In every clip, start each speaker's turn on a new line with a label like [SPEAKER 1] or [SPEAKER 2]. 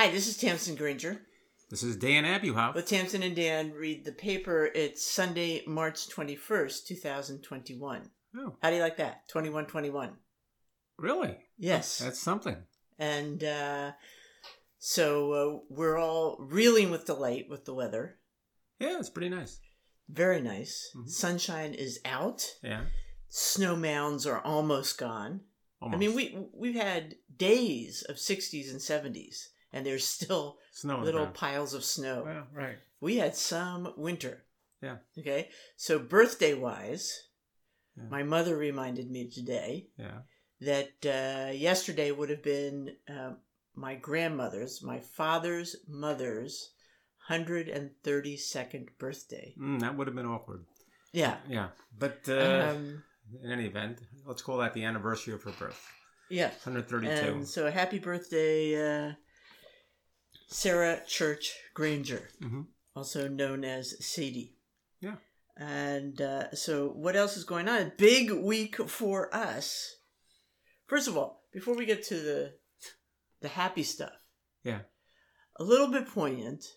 [SPEAKER 1] Hi, this is Tamsin Granger.
[SPEAKER 2] This is Dan Abuhoff.
[SPEAKER 1] With Tamsin and Dan read the paper. It's Sunday, March 21st, 2021.
[SPEAKER 2] Oh,
[SPEAKER 1] How do you like that? 2121.
[SPEAKER 2] really?
[SPEAKER 1] Yes.
[SPEAKER 2] That's something.
[SPEAKER 1] and uh, so uh, we're all reeling with delight with the weather.
[SPEAKER 2] Yeah, it's pretty nice.
[SPEAKER 1] Very nice.
[SPEAKER 2] Mhm.
[SPEAKER 1] Sunshine is out.
[SPEAKER 2] Yeah.
[SPEAKER 1] Snow mounds are almost gone.
[SPEAKER 2] Almost.
[SPEAKER 1] I mean, we we've had days of 60s and 70s, and there's still
[SPEAKER 2] snow
[SPEAKER 1] little piles of snow.
[SPEAKER 2] Well, right.
[SPEAKER 1] We had some winter.
[SPEAKER 2] Yeah.
[SPEAKER 1] Okay. So birthday wise,
[SPEAKER 2] Yeah.
[SPEAKER 1] my mother reminded me today
[SPEAKER 2] Yeah.
[SPEAKER 1] that uh, yesterday would have been uh, my grandmother's, my father's mother's, hundred and thirty second birthday.
[SPEAKER 2] Mm, that would have been awkward.
[SPEAKER 1] Yeah.
[SPEAKER 2] Yeah. But uh,
[SPEAKER 1] um,
[SPEAKER 2] in any event, let's call that the anniversary of her birth.
[SPEAKER 1] yeah.
[SPEAKER 2] 132.
[SPEAKER 1] And so happy birthday, uh, Sarah Church Granger,
[SPEAKER 2] Mhm.
[SPEAKER 1] also known as Sadie.
[SPEAKER 2] Yeah.
[SPEAKER 1] And uh, so, what else is going on? Big week for us. First of all, before we get to the the happy stuff,
[SPEAKER 2] Yeah.
[SPEAKER 1] a little bit poignant.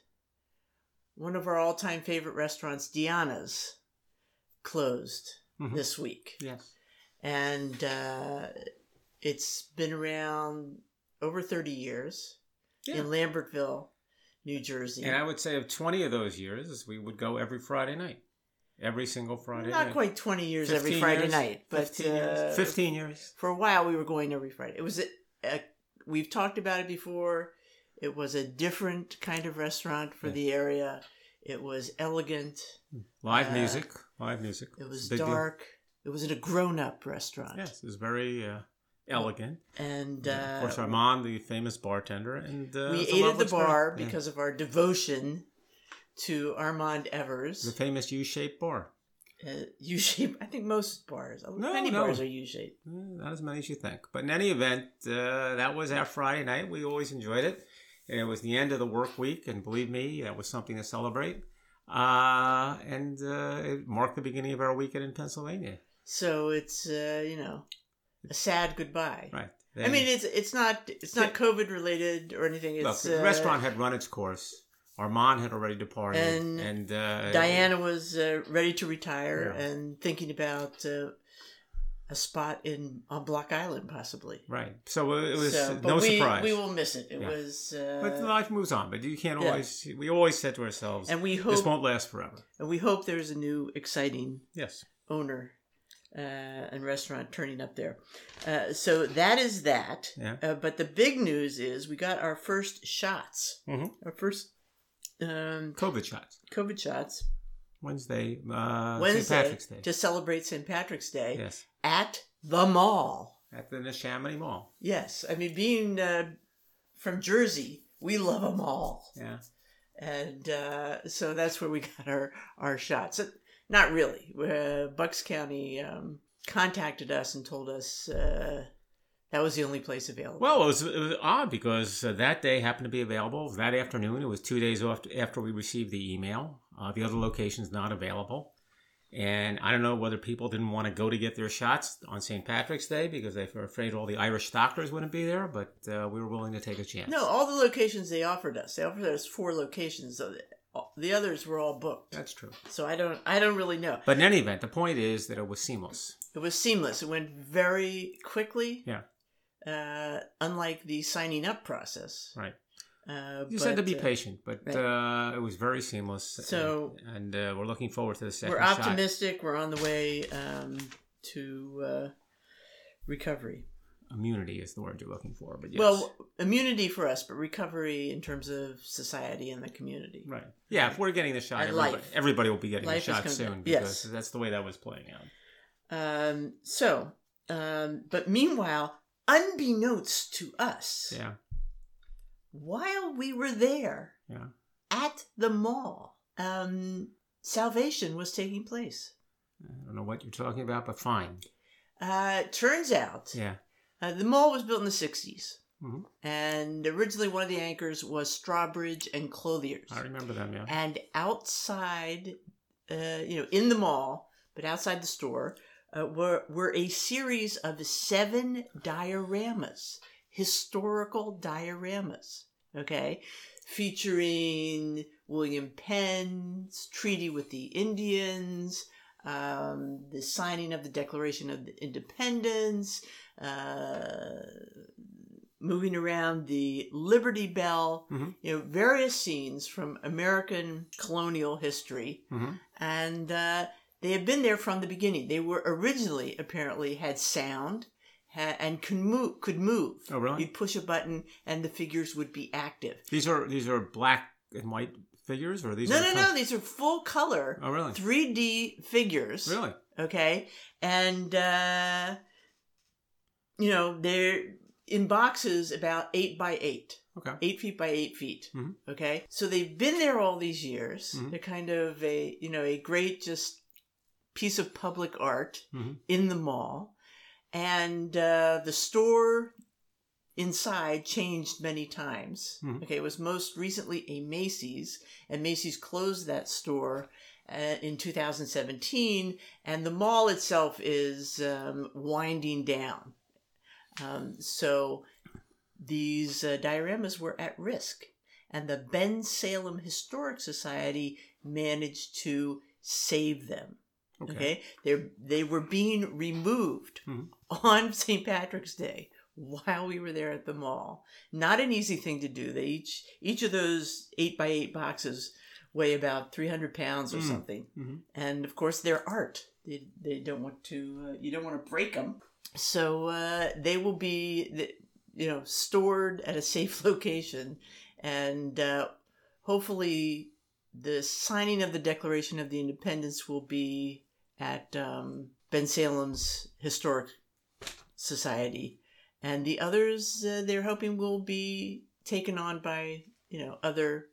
[SPEAKER 1] One of our all time favorite restaurants, Diana's, closed
[SPEAKER 2] Mhm.
[SPEAKER 1] this week
[SPEAKER 2] Yes.
[SPEAKER 1] and uh, it's been around over 30 years
[SPEAKER 2] Yeah.
[SPEAKER 1] in Lambertville, New Jersey.
[SPEAKER 2] And I would say of 20 of those years, we would go every Friday night. Every single Friday
[SPEAKER 1] Not
[SPEAKER 2] night.
[SPEAKER 1] quite 20 years every Friday
[SPEAKER 2] years,
[SPEAKER 1] night, but
[SPEAKER 2] 15
[SPEAKER 1] uh,
[SPEAKER 2] years. 15 years.
[SPEAKER 1] for a while we were going every Friday. It was a, a, we've talked about it before. It was a different kind of restaurant for
[SPEAKER 2] Yeah.
[SPEAKER 1] the area. It was elegant.
[SPEAKER 2] Live
[SPEAKER 1] Uh,
[SPEAKER 2] music. Live music.
[SPEAKER 1] It was
[SPEAKER 2] It's a deal.
[SPEAKER 1] dark. It was in a grown-up restaurant.
[SPEAKER 2] Yes, it was very uh, elegant.
[SPEAKER 1] And
[SPEAKER 2] of course,
[SPEAKER 1] uh,
[SPEAKER 2] Armand, the famous bartender, and uh,
[SPEAKER 1] we ate at the bar because of our devotion to Armand Evers.
[SPEAKER 2] the famous U-shaped bar.
[SPEAKER 1] uh, U shape. I think most bars,
[SPEAKER 2] No,
[SPEAKER 1] many
[SPEAKER 2] no.
[SPEAKER 1] bars are U shaped.
[SPEAKER 2] Eh, Not as many as you think. But in any event, uh, that was our Friday night. We always enjoyed it. And it was the end of the work week, and believe me, that was something to celebrate. Uh, and uh, it marked the beginning of our weekend in Pennsylvania.
[SPEAKER 1] So it's uh, you know a sad goodbye.
[SPEAKER 2] Right.
[SPEAKER 1] I mean, it's it's not it's not COVID related or anything.
[SPEAKER 2] look, the
[SPEAKER 1] uh,
[SPEAKER 2] restaurant had run its course. Armand had already departed,
[SPEAKER 1] And
[SPEAKER 2] and, uh,
[SPEAKER 1] Diana was uh, ready to retire
[SPEAKER 2] Yeah.
[SPEAKER 1] and thinking about uh, a spot in on Block Island possibly.
[SPEAKER 2] Right. So it was
[SPEAKER 1] So,
[SPEAKER 2] no
[SPEAKER 1] we,
[SPEAKER 2] surprise.
[SPEAKER 1] We will miss it. It
[SPEAKER 2] Yeah.
[SPEAKER 1] was, uh,
[SPEAKER 2] but life moves on. But you can't
[SPEAKER 1] yeah.
[SPEAKER 2] always. We always said to ourselves,
[SPEAKER 1] and we hope "This
[SPEAKER 2] won't last forever."
[SPEAKER 1] and we hope there's a new exciting
[SPEAKER 2] Yes.
[SPEAKER 1] owner uh, and restaurant turning up there. Uh, so that is that.
[SPEAKER 2] Yeah.
[SPEAKER 1] Uh, but the big news is we got our first shots,
[SPEAKER 2] Mhm.
[SPEAKER 1] our first um,
[SPEAKER 2] COVID shots.
[SPEAKER 1] COVID shots
[SPEAKER 2] Wednesday, uh, St.
[SPEAKER 1] Wednesday
[SPEAKER 2] Patrick's Day.
[SPEAKER 1] to celebrate St. Patrick's Day
[SPEAKER 2] yes.
[SPEAKER 1] at the mall.
[SPEAKER 2] At the Neshaminy Mall.
[SPEAKER 1] Yes, I mean being uh, from Jersey, we love a mall,
[SPEAKER 2] Yeah.
[SPEAKER 1] and uh, so that's where we got our our shots. Not really. Uh, Bucks County um, contacted us and told us uh, that was the only place available.
[SPEAKER 2] Well, it was, it was odd because uh, that day happened to be available. That afternoon, it was two days off after we received the email. Uh, the other location's not available. And I don't know whether people didn't want to go to get their shots on St. Patrick's Day because they were afraid all the Irish doctors wouldn't be there, but uh, we were willing to take a chance.
[SPEAKER 1] No, all the locations they offered us. They offered us four locations. The others were all booked.
[SPEAKER 2] That's true.
[SPEAKER 1] So I don't I don't really know.
[SPEAKER 2] But in any event, the point is that it was seamless.
[SPEAKER 1] It was seamless. It went very quickly.
[SPEAKER 2] Yeah.
[SPEAKER 1] Uh, unlike the signing up process.
[SPEAKER 2] Right.
[SPEAKER 1] Uh,
[SPEAKER 2] You said to be
[SPEAKER 1] uh,
[SPEAKER 2] patient, but
[SPEAKER 1] right.
[SPEAKER 2] uh, it was very seamless.
[SPEAKER 1] So-
[SPEAKER 2] and, and uh, we're looking forward to the second
[SPEAKER 1] We're
[SPEAKER 2] shot.
[SPEAKER 1] optimistic. We're on the way um, to uh, recovery.
[SPEAKER 2] Immunity is the word you're looking for, but yes.
[SPEAKER 1] Well, immunity for us, but recovery in terms of society and the community.
[SPEAKER 2] Right. Yeah, if we're getting the shot, everybody, everybody will be getting
[SPEAKER 1] Life
[SPEAKER 2] the shot soon because
[SPEAKER 1] Yes.
[SPEAKER 2] that's the way that was playing out.
[SPEAKER 1] Um, so, um, but meanwhile, unbeknownst to us,
[SPEAKER 2] Yeah.
[SPEAKER 1] while we were there
[SPEAKER 2] Yeah.
[SPEAKER 1] at the mall, um, salvation was taking place.
[SPEAKER 2] I don't know what you're talking about, but fine.
[SPEAKER 1] Uh, turns out
[SPEAKER 2] Yeah.
[SPEAKER 1] Uh, the mall was built in the 60s.
[SPEAKER 2] Mhm.
[SPEAKER 1] And originally, one of the anchors was Strawbridge and Clothiers.
[SPEAKER 2] I remember them, yeah.
[SPEAKER 1] And outside, uh, you know, in the mall, but outside the store, uh, were, were a series of seven dioramas, historical dioramas. Okay, featuring William Penn's treaty with the Indians, um, the signing of the Declaration of Independence, uh, moving around the Liberty Bell,
[SPEAKER 2] Mhm.
[SPEAKER 1] you know, various scenes from American colonial history.
[SPEAKER 2] Mhm.
[SPEAKER 1] And uh, they have been there from the beginning. They were originally, apparently, had sound ha- and could move. Could move.
[SPEAKER 2] Oh, really?
[SPEAKER 1] You'd push a button and the figures would be active.
[SPEAKER 2] These are these are black and white figures, or these
[SPEAKER 1] No,
[SPEAKER 2] are
[SPEAKER 1] no, no. These are full color,
[SPEAKER 2] Oh, really?
[SPEAKER 1] 3D figures.
[SPEAKER 2] Really?
[SPEAKER 1] Okay. And, uh, you know, they're in boxes about eight by eight,
[SPEAKER 2] Okay.
[SPEAKER 1] eight feet by eight feet.
[SPEAKER 2] Mhm.
[SPEAKER 1] Okay. So they've been there all these years.
[SPEAKER 2] Mhm.
[SPEAKER 1] They're kind of a, you know, a great just piece of public art
[SPEAKER 2] Mhm.
[SPEAKER 1] in the mall. And uh, the store inside changed many times.
[SPEAKER 2] Mhm.
[SPEAKER 1] Okay, it was most recently a Macy's, and Macy's closed that store uh, in 2017, and the mall itself is um, winding down. Um, so these uh, dioramas were at risk, and the Bensalem Historic Society managed to save them.
[SPEAKER 2] Okay.
[SPEAKER 1] Okay, they they were being removed
[SPEAKER 2] Mhm.
[SPEAKER 1] on St. Patrick's Day while we were there at the mall. Not an easy thing to do. They each each of those eight by eight boxes weigh about three hundred pounds or
[SPEAKER 2] Mm.
[SPEAKER 1] something,
[SPEAKER 2] Mhm.
[SPEAKER 1] and of course they're art. They they don't want to uh, you don't want to break them, so uh, they will be you know stored at a safe location, and uh, hopefully the signing of the Declaration of the Independence will be at um, Bensalem's Historic Society, and the others uh, they're hoping will be taken on by you know other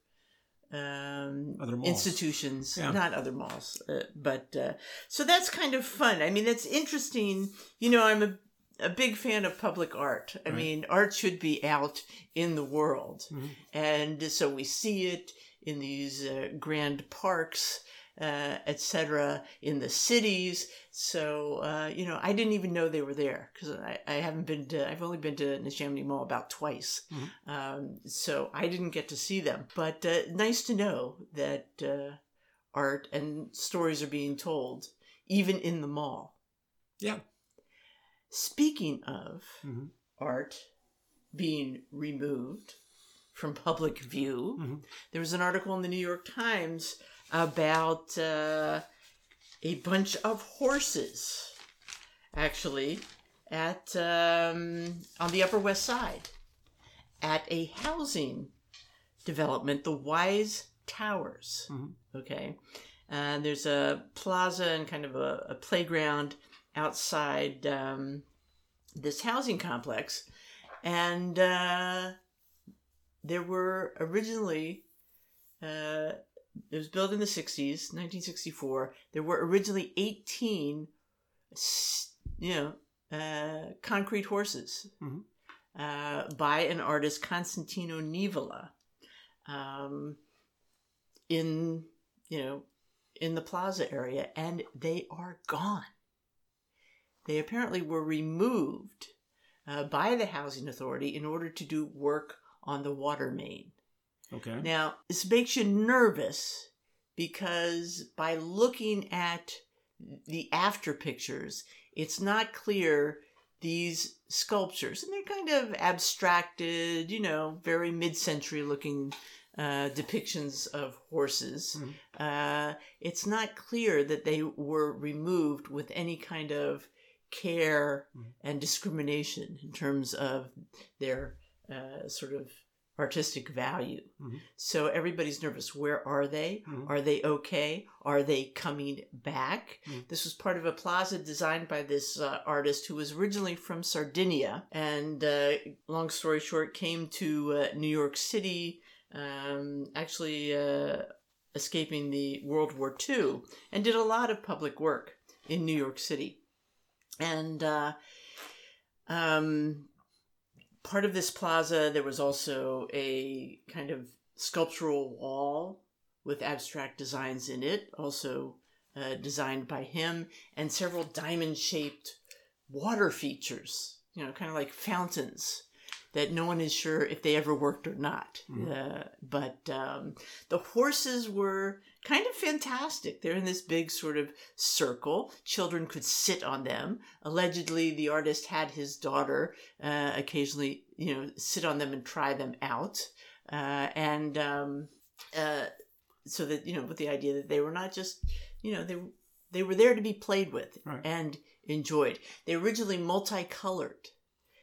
[SPEAKER 1] um, institutions,
[SPEAKER 2] Yeah.
[SPEAKER 1] not other malls, uh, but uh, so that's kind of fun. I mean, that's interesting. You know, I'm a a big fan of public art. I
[SPEAKER 2] Right.
[SPEAKER 1] mean, art should be out in the world,
[SPEAKER 2] Mhm.
[SPEAKER 1] and so we see it in these uh, grand parks, uh, etc., in the cities. So uh, you know, I didn't even know they were there because I, I haven't been to. I've only been to Neshaminy Mall about twice,
[SPEAKER 2] Mhm.
[SPEAKER 1] um, so I didn't get to see them. But uh, nice to know that uh, art and stories are being told even in the mall.
[SPEAKER 2] Yeah.
[SPEAKER 1] Speaking of
[SPEAKER 2] Mhm.
[SPEAKER 1] art being removed from public view,
[SPEAKER 2] Mhm.
[SPEAKER 1] there was an article in the New York Times about uh, a bunch of horses, actually, at um, on the Upper West Side, at a housing development, the Wise Towers.
[SPEAKER 2] Mhm.
[SPEAKER 1] Okay, and there's a plaza and kind of a, a playground outside um, this housing complex, and uh, there were originally uh, it was built in the 60s 1964 there were originally 18, you know uh, concrete horses
[SPEAKER 2] Mhm.
[SPEAKER 1] uh, by an artist Costantino Nivola um, in you know in the plaza area and they are gone. They apparently were removed uh, by the housing authority in order to do work on the water main
[SPEAKER 2] Okay.
[SPEAKER 1] now, this makes you nervous because by looking at the after pictures, it's not clear these sculptures, and they're kind of abstracted, you know, very mid century looking uh, depictions of horses.
[SPEAKER 2] Mhm.
[SPEAKER 1] Uh, it's not clear that they were removed with any kind of care
[SPEAKER 2] Mhm.
[SPEAKER 1] and discrimination in terms of their uh, sort of artistic value.
[SPEAKER 2] Mhm.
[SPEAKER 1] So everybody's nervous. Where are they?
[SPEAKER 2] Mhm.
[SPEAKER 1] Are they okay? Are they coming back?
[SPEAKER 2] Mhm.
[SPEAKER 1] This was part of a plaza designed by this uh, artist who was originally from Sardinia, and uh, long story short, came to uh, New York City, um, actually uh, escaping the World War II, and did a lot of public work in New York City. And uh, um, part of this plaza, there was also a kind of sculptural wall with abstract designs in it, also uh, designed by him, and several diamond shaped water features, you know, kind of like fountains that no one is sure if they ever worked or not. Uh, but um, the horses were kind of fantastic. They're in this big sort of circle. Children could sit on them. Allegedly, the artist had his daughter uh, occasionally, you know, sit on them and try them out. Uh, and um, uh, so that you know, with the idea that they were not just, you know, they they were there to be played with
[SPEAKER 2] Right.
[SPEAKER 1] and enjoyed. They originally multicolored.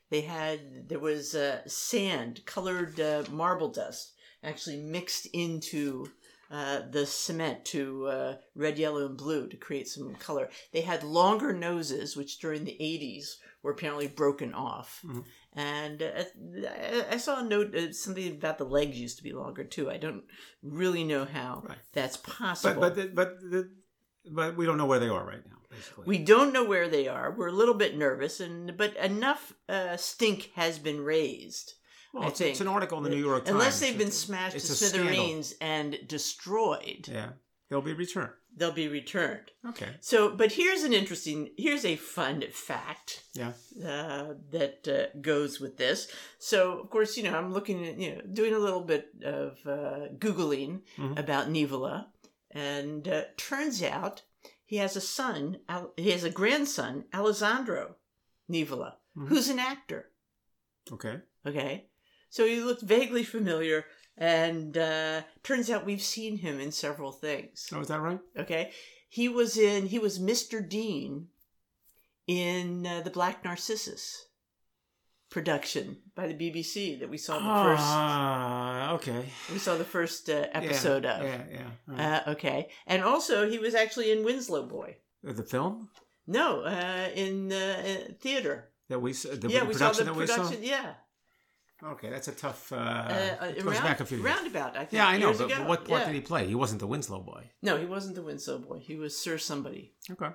[SPEAKER 1] They had there was uh, sand, colored uh, marble dust, actually mixed into uh, the cement to uh, red, yellow, and blue to create some color. They had longer noses, which during the '80s were apparently broken off.
[SPEAKER 2] Mhm.
[SPEAKER 1] And uh, I- I saw a note uh, something about the legs used to be longer too. I don't really know how
[SPEAKER 2] Right.
[SPEAKER 1] that's possible.
[SPEAKER 2] but the, but the, but we don't know where they are right now. Basically,
[SPEAKER 1] We don't know where they are. We're a little bit nervous, and but enough uh, stink has been raised.
[SPEAKER 2] Well, it's, it's an article in the New York Times.
[SPEAKER 1] Unless they've been smashed to
[SPEAKER 2] it's scandal.
[SPEAKER 1] smithereens and destroyed,
[SPEAKER 2] Yeah, they'll be returned.
[SPEAKER 1] they'll be returned.
[SPEAKER 2] Okay.
[SPEAKER 1] So, but here's an interesting, here's a fun fact
[SPEAKER 2] Yeah.
[SPEAKER 1] uh, that uh, goes with this. So, of course, you know, I'm looking at, you know, doing a little bit of uh, Googling
[SPEAKER 2] Mhm.
[SPEAKER 1] about Nivola, and uh, turns out he has a son, Al- he has a grandson, Alessandro Nivola,
[SPEAKER 2] Mhm.
[SPEAKER 1] who's an actor.
[SPEAKER 2] Okay.
[SPEAKER 1] Okay. So he looked vaguely familiar, and uh, turns out we've seen him in several things.
[SPEAKER 2] Oh, is that right?
[SPEAKER 1] Okay. He was in, he was Mr. Dean in uh, the Black Narcissus production by the BBC that we saw the first,
[SPEAKER 2] Ah, okay.
[SPEAKER 1] we saw the first uh, episode
[SPEAKER 2] yeah,
[SPEAKER 1] of.
[SPEAKER 2] Yeah, yeah. Right.
[SPEAKER 1] Uh, okay. And also he was actually in Winslow Boy.
[SPEAKER 2] the film
[SPEAKER 1] No, uh, in uh, uh, theater.
[SPEAKER 2] that we the,
[SPEAKER 1] yeah,
[SPEAKER 2] the
[SPEAKER 1] we saw the production. Yeah.
[SPEAKER 2] Okay, that's a tough. Uh,
[SPEAKER 1] Uh,
[SPEAKER 2] it
[SPEAKER 1] uh,
[SPEAKER 2] goes
[SPEAKER 1] round-
[SPEAKER 2] back a few years.
[SPEAKER 1] roundabout, I think.
[SPEAKER 2] Yeah, I know, but what part
[SPEAKER 1] Yeah.
[SPEAKER 2] did he play? He wasn't the Winslow boy.
[SPEAKER 1] No, he wasn't the Winslow boy. He was Sir Somebody.
[SPEAKER 2] Okay.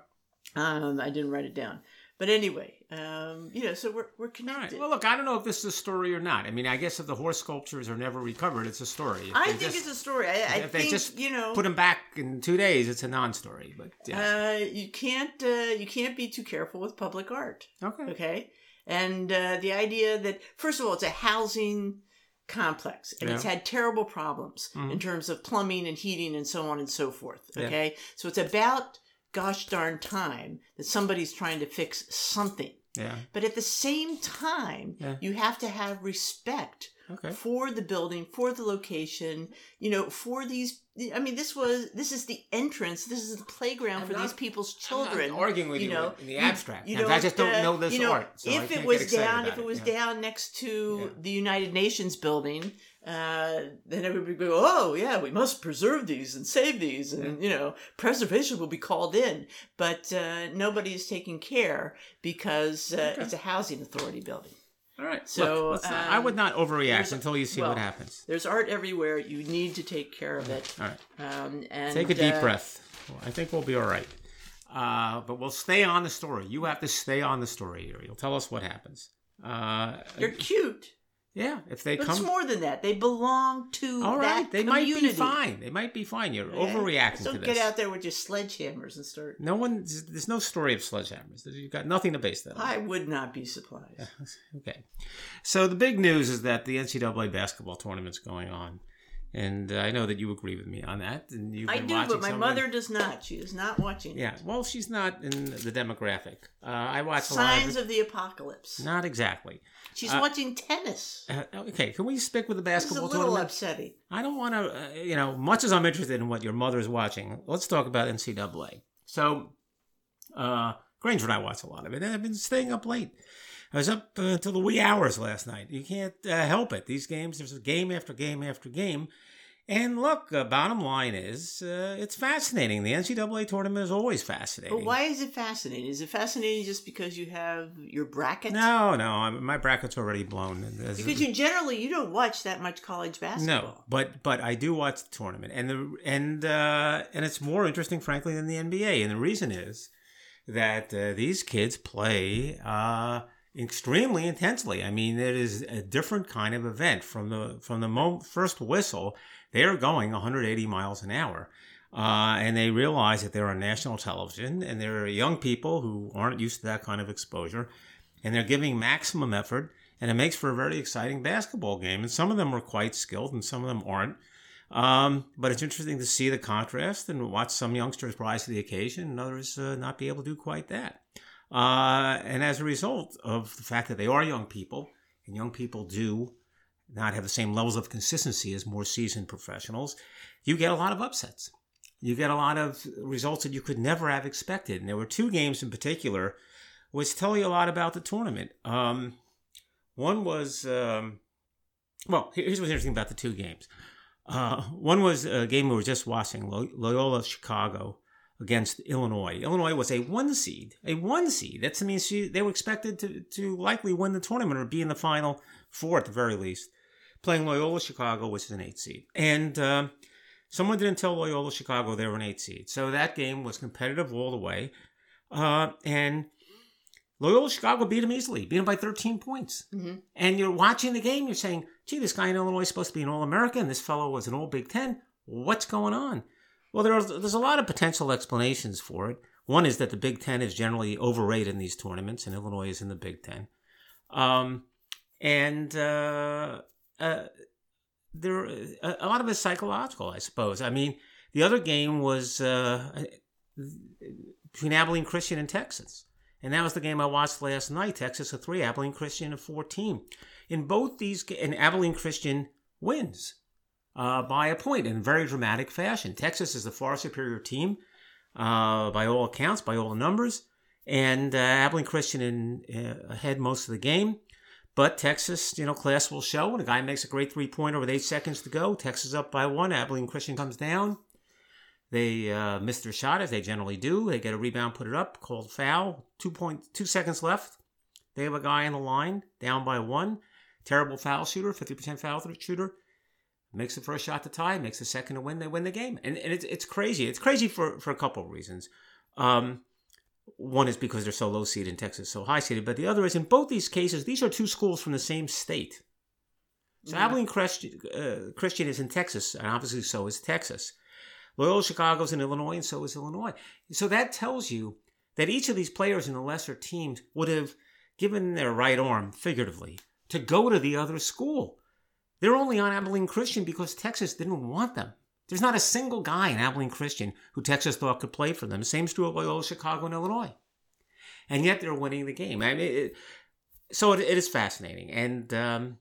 [SPEAKER 1] Um, I didn't write it down. But anyway, um, you know, so we're, we're
[SPEAKER 2] All right.
[SPEAKER 1] connected.
[SPEAKER 2] Well, look, I don't know if this is a story or not. I mean, I guess if the horse sculptures are never recovered, it's a story. If
[SPEAKER 1] I think
[SPEAKER 2] just
[SPEAKER 1] it's a story. I, I
[SPEAKER 2] if they
[SPEAKER 1] think,
[SPEAKER 2] just
[SPEAKER 1] you know,
[SPEAKER 2] put them back in two days, it's a non-story. But yeah.
[SPEAKER 1] uh, you can't uh, you can't be too careful with public art.
[SPEAKER 2] okay.
[SPEAKER 1] Okay, and uh, the idea that first of all, it's a housing complex and it's had terrible problems
[SPEAKER 2] Mhm.
[SPEAKER 1] in terms of plumbing and heating and so on and so forth.
[SPEAKER 2] Yeah.
[SPEAKER 1] Okay, so it's about gosh darn time that somebody's trying to fix something.
[SPEAKER 2] Yeah.
[SPEAKER 1] But at the same time,
[SPEAKER 2] Yeah.
[SPEAKER 1] you have to have respect
[SPEAKER 2] Okay.
[SPEAKER 1] for the building, for the location, you know, for these. I mean, this was this is the entrance. This is the playground
[SPEAKER 2] I'm
[SPEAKER 1] for
[SPEAKER 2] not-
[SPEAKER 1] these people's children.
[SPEAKER 2] arguing with you, you
[SPEAKER 1] know,
[SPEAKER 2] in the abstract.
[SPEAKER 1] you
[SPEAKER 2] I
[SPEAKER 1] don't,
[SPEAKER 2] just don't know this
[SPEAKER 1] you know,
[SPEAKER 2] art, so I
[SPEAKER 1] if
[SPEAKER 2] can't
[SPEAKER 1] it was down, if it
[SPEAKER 2] it,
[SPEAKER 1] was down next to
[SPEAKER 2] Yeah.
[SPEAKER 1] the United Nations building, uh, then everybody would go, "Oh yeah, we must preserve these and save these, and you know, preservation will be called in." But uh, nobody is taking care because uh,
[SPEAKER 2] Okay.
[SPEAKER 1] it's a housing authority building.
[SPEAKER 2] All right.
[SPEAKER 1] So,
[SPEAKER 2] Look, not- I
[SPEAKER 1] um,
[SPEAKER 2] would not overreact until you see
[SPEAKER 1] well,
[SPEAKER 2] what happens.
[SPEAKER 1] There's art everywhere. You need to take care of it.
[SPEAKER 2] All right.
[SPEAKER 1] Um, and
[SPEAKER 2] Take a deep
[SPEAKER 1] uh,
[SPEAKER 2] breath. I think we'll be all right. Uh, but we'll stay on the story. You have to stay on the story here. You'll tell us what happens. Uh,
[SPEAKER 1] They're cute,
[SPEAKER 2] yeah, if they
[SPEAKER 1] but
[SPEAKER 2] come.
[SPEAKER 1] it's more than that. They belong to
[SPEAKER 2] all right, they
[SPEAKER 1] community.
[SPEAKER 2] might be fine. They might be fine. You're
[SPEAKER 1] Okay?
[SPEAKER 2] overreacting
[SPEAKER 1] Don't get out there with your sledgehammers and start.
[SPEAKER 2] No one. There's no story of sledgehammers. You've got nothing to base that on.
[SPEAKER 1] I would not be surprised.
[SPEAKER 2] Okay. So the big news is that the NCAA basketball tournament's going on. And uh, I know that you agree with me on that. And you've
[SPEAKER 1] I do, but my mother does not. She is not watching.
[SPEAKER 2] Yeah, well, she's not in the demographic. Uh, I watch a lot
[SPEAKER 1] Signs
[SPEAKER 2] of,
[SPEAKER 1] of the apocalypse.
[SPEAKER 2] Not exactly.
[SPEAKER 1] She's
[SPEAKER 2] uh,
[SPEAKER 1] watching tennis.
[SPEAKER 2] Uh, okay, can we stick with the
[SPEAKER 1] This is a
[SPEAKER 2] basketball
[SPEAKER 1] little
[SPEAKER 2] tournament?
[SPEAKER 1] upsetting.
[SPEAKER 2] I don't want to, uh, you know, much as I'm interested in what your mother is watching, let's talk about NCAA. So, uh, Granger and I watch a lot of it, and I've been staying up late. I was up uh, until the wee hours last night. You can't uh, help it. These games, there's game after game after game. And look, uh, bottom line is, uh, it's fascinating. The NCAA tournament is always fascinating.
[SPEAKER 1] But why is it fascinating? Is it fascinating just because you have your bracket?
[SPEAKER 2] No, no, I'm, my bracket's already blown. There's-
[SPEAKER 1] Because you generally you don't watch that much college basketball.
[SPEAKER 2] No, but but I do watch the tournament, and the and uh, and it's more interesting, frankly, than the NBA. And the reason is that uh, these kids play uh, extremely intensely. I mean, it is a different kind of event from the from the mo- first whistle. They are going 180 miles an hour. Uh, and they realize that they're on national television and they're young people who aren't used to that kind of exposure and they're giving maximum effort and it makes for a very exciting basketball game. And some of them are quite skilled, and some of them aren't. Um, but it's interesting to see the contrast and watch some youngsters rise to the occasion and others uh, not be able to do quite that. Uh, and as a result of the fact that they are young people, and young people do not have the same levels of consistency as more seasoned professionals, you get a lot of upsets. You get a lot of results that you could never have expected. And there were two games in particular which tell you a lot about the tournament. Um, one was, um, well, here's what's interesting about the two games. Uh, one was a game we were just watching, Loyola Chicago against Illinois. Illinois was a one seed, a one seed. That means they were expected to, to likely win the tournament or be in the final four at the very least, playing Loyola Chicago, which is an eight seed. And uh, someone didn't tell Loyola Chicago they were an eight seed. So that game was competitive all the way. Uh, and Loyola Chicago beat them easily, beat them by 13 points. Mm-hmm. And you're watching the game, you're saying, gee, this guy in Illinois is supposed to be an All American. This fellow was an All Big Ten. What's going on? Well, there are, there's a lot of potential explanations for it. One is that the Big Ten is generally overrated in these tournaments, and Illinois is in the Big Ten. Um, and uh, uh, there, a, a, lot of it is psychological, I suppose. I mean, the other game was uh, between Abilene Christian and Texas. And that was the game I watched last night. Texas a three, Abilene Christian a fourteen. In both these, and Abilene Christian wins uh, by a point in very dramatic fashion. Texas is the far superior team uh, by all accounts, by all numbers, and uh, Abilene Christian in, uh, ahead most of the game. But Texas, you know, class will show. When a guy makes a great three pointer with eight seconds to go, Texas up by one. Abilene Christian comes down. They uh, miss their shot as they generally do. They get a rebound, put it up, called foul. Two point two seconds left. They have a guy in the line, down by one. Terrible foul shooter, fifty percent foul shooter. Makes the first shot to tie, makes the second to win. They win the game, and, and it's it's crazy. It's crazy for for a couple of reasons. Um, one is because they're so low seeded in Texas, so high seeded, but the other is in both these cases, these are two schools from the same state. So yeah. Abilene Christian, uh, Christian is in Texas, and obviously so is Texas. Loyola Chicago's in Illinois, and so is Illinois. So that tells you that each of these players in the lesser teams would have given their right arm, figuratively, to go to the other school. They're only on Abilene Christian because Texas didn't want them. There's not a single guy in Abilene Christian who Texas thought could play for them. Same is true of Loyola Chicago and Illinois. And yet they're winning the game. I mean, it, so it, it is fascinating. And um,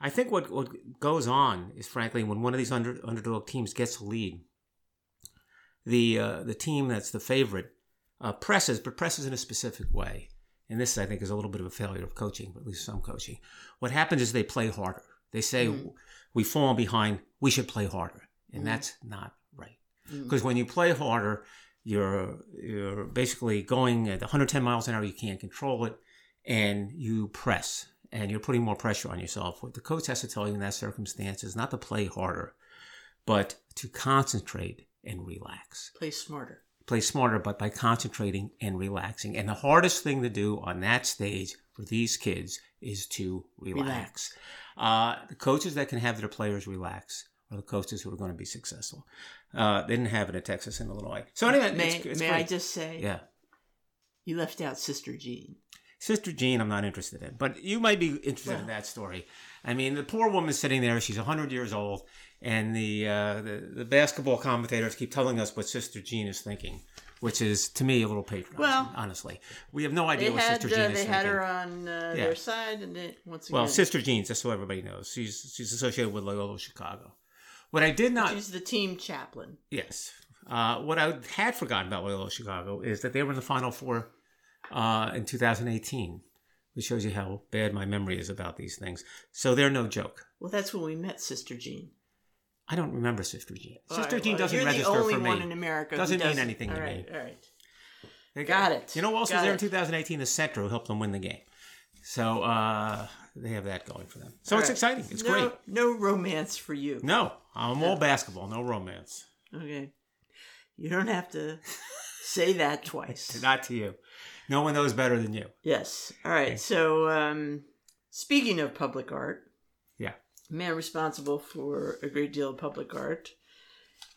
[SPEAKER 2] I think what, what goes on is, frankly, when one of these under, underdog teams gets a lead, the uh, the team that's the favorite uh, presses, but presses in a specific way. And this, I think, is a little bit of a failure of coaching, but at least some coaching. What happens is they play harder. They say mm. we fall behind, we should play harder, and mm. that's not right. Because mm. when you play harder, you're you're basically going at 110 miles an hour. You can't control it, and you press, and you're putting more pressure on yourself. What the coach has to tell you in that circumstance is not to play harder, but to concentrate and relax.
[SPEAKER 1] Play smarter.
[SPEAKER 2] Play smarter, but by concentrating and relaxing. And the hardest thing to do on that stage for these kids is to relax. relax. Uh, the coaches that can have their players relax are the coaches who are going to be successful. Uh, they didn't have it at Texas and Illinois. So anyway,
[SPEAKER 1] may,
[SPEAKER 2] it's, it's
[SPEAKER 1] may I just say,
[SPEAKER 2] yeah,
[SPEAKER 1] you left out Sister Jean.
[SPEAKER 2] Sister Jean, I'm not interested in, but you might be interested well, in that story. I mean, the poor woman sitting there, she's 100 years old, and the, uh, the, the basketball commentators keep telling us what Sister Jean is thinking, which is to me a little patronizing. Well, honestly, we have no idea what had, Sister Jean uh, is
[SPEAKER 1] they
[SPEAKER 2] thinking.
[SPEAKER 1] Had her on uh, yeah. their side, and they, once again,
[SPEAKER 2] well, Sister Jean, just so everybody knows, she's she's associated with Loyola Chicago. What I did not,
[SPEAKER 1] she's the team chaplain.
[SPEAKER 2] Yes. Uh, what I had forgotten about Loyola Chicago is that they were in the Final Four uh, in 2018 which shows you how bad my memory is about these things. So they're no joke.
[SPEAKER 1] Well, that's when we met Sister Jean.
[SPEAKER 2] I don't remember Sister Jean. Sister right, Jean well, doesn't register
[SPEAKER 1] for me.
[SPEAKER 2] You're
[SPEAKER 1] the only one in America.
[SPEAKER 2] Doesn't
[SPEAKER 1] mean
[SPEAKER 2] anything
[SPEAKER 1] all
[SPEAKER 2] to
[SPEAKER 1] right,
[SPEAKER 2] me.
[SPEAKER 1] All right.
[SPEAKER 2] They
[SPEAKER 1] got, it.
[SPEAKER 2] You know who else was there
[SPEAKER 1] it.
[SPEAKER 2] in 2018? The center who helped them win the game. So uh, they have that going for them. So all it's right. exciting. It's
[SPEAKER 1] no,
[SPEAKER 2] great.
[SPEAKER 1] No romance for you.
[SPEAKER 2] No, I'm all basketball. No romance.
[SPEAKER 1] Okay. You don't have to say that twice.
[SPEAKER 2] Not to you. No one knows better than you.
[SPEAKER 1] Yes. All right. Okay. So, um, speaking of public art, man responsible for a great deal of public art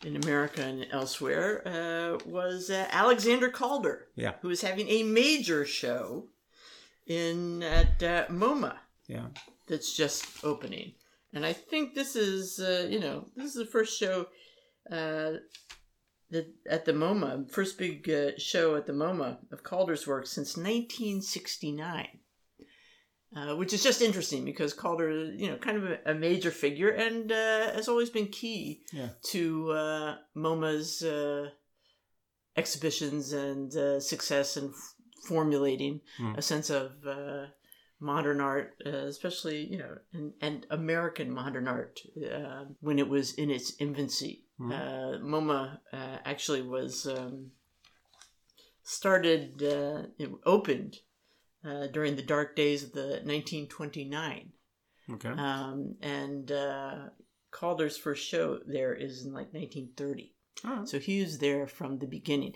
[SPEAKER 1] in America and elsewhere uh, was uh, Alexander Calder.
[SPEAKER 2] Yeah,
[SPEAKER 1] who was having a major show in at uh, MoMA
[SPEAKER 2] Yeah.
[SPEAKER 1] that's just opening. And I think this is, uh, you know, this is the first show uh, that at the MoMA, first big uh, show at the MoMA of Calder's work since 1969. Uh, which is just interesting because Calder, you know, kind of a, a major figure and uh, has always been key
[SPEAKER 2] Yeah.
[SPEAKER 1] to uh, MoMA's uh, exhibitions and uh, success in f- formulating
[SPEAKER 2] Mm.
[SPEAKER 1] a sense of uh, modern art, uh, especially you know, and, and American modern art uh, when it was in its infancy. Uh, MoMA uh, actually was um, started, uh, it opened uh, during the dark days of the 1929,
[SPEAKER 2] Okay.
[SPEAKER 1] um, and uh, Calder's first show there is in like 1930.
[SPEAKER 2] All right.
[SPEAKER 1] So he was there from the beginning.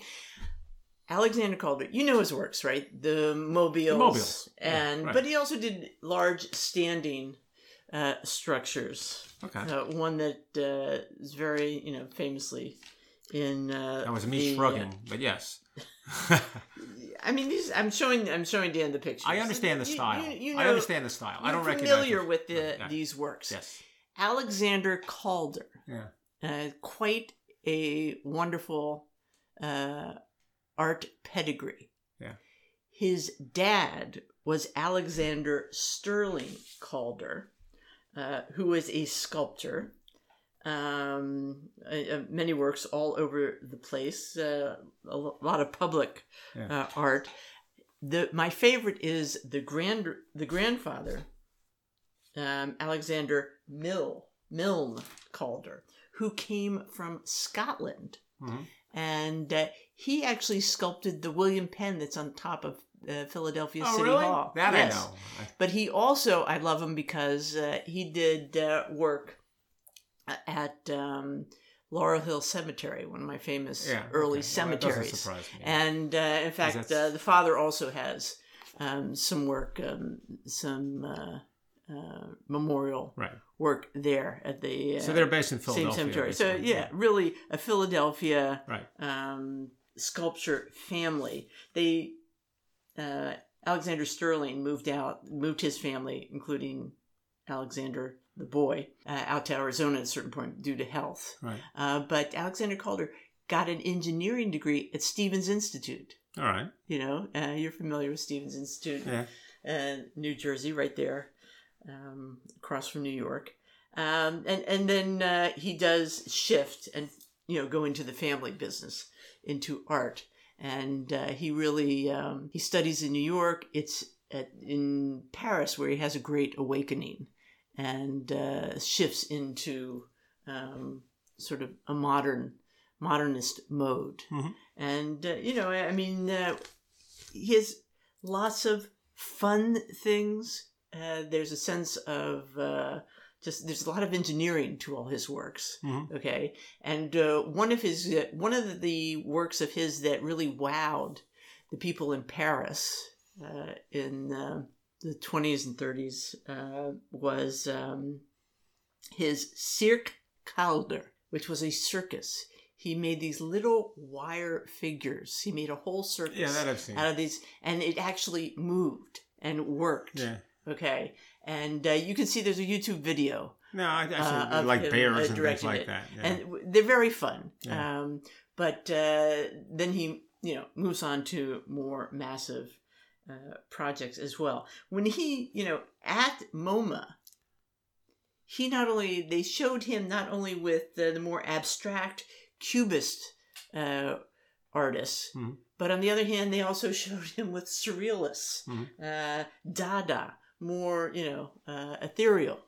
[SPEAKER 1] Alexander Calder, you know his works, right? The mobiles,
[SPEAKER 2] mobiles, yeah,
[SPEAKER 1] and
[SPEAKER 2] right.
[SPEAKER 1] but he also did large standing uh, structures.
[SPEAKER 2] Okay.
[SPEAKER 1] Uh, one that uh, is very, you know, famously in. Uh,
[SPEAKER 2] that was me
[SPEAKER 1] the,
[SPEAKER 2] shrugging, but yes.
[SPEAKER 1] I mean, these. I'm showing. I'm showing Dan the picture.
[SPEAKER 2] I understand the
[SPEAKER 1] You-
[SPEAKER 2] style.
[SPEAKER 1] You, you
[SPEAKER 2] I
[SPEAKER 1] know-
[SPEAKER 2] understand the style. I don't recognize
[SPEAKER 1] familiar
[SPEAKER 2] it.
[SPEAKER 1] with the,
[SPEAKER 2] Yeah.
[SPEAKER 1] these works.
[SPEAKER 2] Yes.
[SPEAKER 1] Alexander Calder.
[SPEAKER 2] Yeah.
[SPEAKER 1] uh, quite a wonderful uh, art pedigree.
[SPEAKER 2] Yeah.
[SPEAKER 1] His dad was Alexander Sterling Calder, uh, who was a sculptor. Um, uh, many works all over the place, uh, a lot of public
[SPEAKER 2] Yeah.
[SPEAKER 1] uh, art. The my favorite is the grand the grandfather, um, Alexander Mill Milne Calder, who came from Scotland,
[SPEAKER 2] Mhm.
[SPEAKER 1] and uh, he actually sculpted the William Penn that's on top of uh, Philadelphia
[SPEAKER 2] Oh,
[SPEAKER 1] City
[SPEAKER 2] really?
[SPEAKER 1] Hall.
[SPEAKER 2] That
[SPEAKER 1] Yes.
[SPEAKER 2] I know.
[SPEAKER 1] But he also, I love him because uh, he did uh, work at um, Laurel Hill Cemetery, one of my famous
[SPEAKER 2] yeah.
[SPEAKER 1] early
[SPEAKER 2] okay. Well,
[SPEAKER 1] cemeteries.
[SPEAKER 2] me.
[SPEAKER 1] And uh, in fact, uh, the father also has um, some work, um, some uh, uh, memorial
[SPEAKER 2] right.
[SPEAKER 1] work there at the uh,
[SPEAKER 2] So they're based in Philadelphia.
[SPEAKER 1] same cemetery. So
[SPEAKER 2] basically.
[SPEAKER 1] yeah, really a Philadelphia
[SPEAKER 2] Right.
[SPEAKER 1] um, sculpture family. They uh, Alexander Sterling moved out, moved his family, including Alexander the boy, uh, out to Arizona at a certain point due to health.
[SPEAKER 2] Right.
[SPEAKER 1] Uh, but Alexander Calder got an engineering degree at Stevens Institute.
[SPEAKER 2] All right.
[SPEAKER 1] You know, uh, you're familiar with Stevens Institute,
[SPEAKER 2] Yeah.
[SPEAKER 1] uh, New Jersey, right there, um, across from New York. Um, and and then uh, he does shift and you know go into the family business, into art, and uh, he really um, he studies in New York. It's at, in Paris where he has a great awakening, and uh, shifts into um, sort of a modern modernist mode.
[SPEAKER 2] Mhm.
[SPEAKER 1] And uh, you know, I mean, uh, he has lots of fun things. Uh, there's a sense of uh, just there's a lot of engineering to all his works.
[SPEAKER 2] Mhm.
[SPEAKER 1] Okay, and uh, one of his uh, one of the works of his that really wowed the people in Paris uh, in uh, the 20s and 30s uh, was um, his Cirque Calder, which was a circus. He made these little wire figures. He made a whole circus
[SPEAKER 2] Yeah, that I've seen.
[SPEAKER 1] out of these, and it actually moved and worked.
[SPEAKER 2] Yeah.
[SPEAKER 1] Okay, and uh, you can see there's a YouTube video,
[SPEAKER 2] No, I, see
[SPEAKER 1] Uh,
[SPEAKER 2] like
[SPEAKER 1] him,
[SPEAKER 2] bears
[SPEAKER 1] uh,
[SPEAKER 2] and things like
[SPEAKER 1] it.
[SPEAKER 2] that. Yeah.
[SPEAKER 1] and w- they're very fun.
[SPEAKER 2] Yeah.
[SPEAKER 1] Um, but uh, then he, you know, moves on to more massive uh, projects as well. When he, you know, at MoMA, he not only they showed him not only with the, the more abstract cubist uh, artists,
[SPEAKER 2] Mhm.
[SPEAKER 1] but on the other hand, they also showed him with surrealists,
[SPEAKER 2] Mhm.
[SPEAKER 1] uh, Dada, more you know, uh, ethereal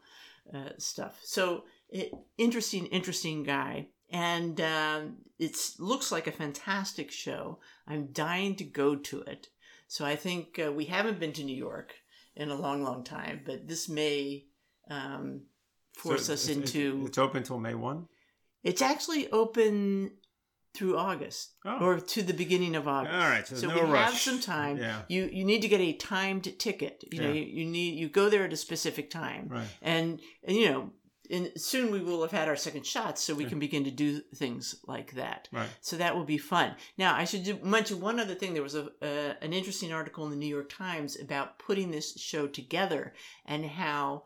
[SPEAKER 1] uh, stuff. So it, interesting, interesting guy. And um, it looks like a fantastic show. I'm dying to go to it. So I think uh, we haven't been to New York in a long, long time, but this may um, force
[SPEAKER 2] So
[SPEAKER 1] us
[SPEAKER 2] it's-
[SPEAKER 1] into.
[SPEAKER 2] It's open until May 1?
[SPEAKER 1] It's actually open through August
[SPEAKER 2] Oh.
[SPEAKER 1] or to the beginning of August.
[SPEAKER 2] All right, so
[SPEAKER 1] so
[SPEAKER 2] no
[SPEAKER 1] we have some time.
[SPEAKER 2] Yeah.
[SPEAKER 1] You you need to get a timed ticket. You know,
[SPEAKER 2] Yeah.
[SPEAKER 1] you, you need you go there at a specific time
[SPEAKER 2] Right.
[SPEAKER 1] and and you know in, soon we will have had our second shots, so we can begin to do things like that.
[SPEAKER 2] Right.
[SPEAKER 1] So that will be fun. Now, I should do, mention one other thing. There was a uh, an interesting article in the New York Times about putting this show together and how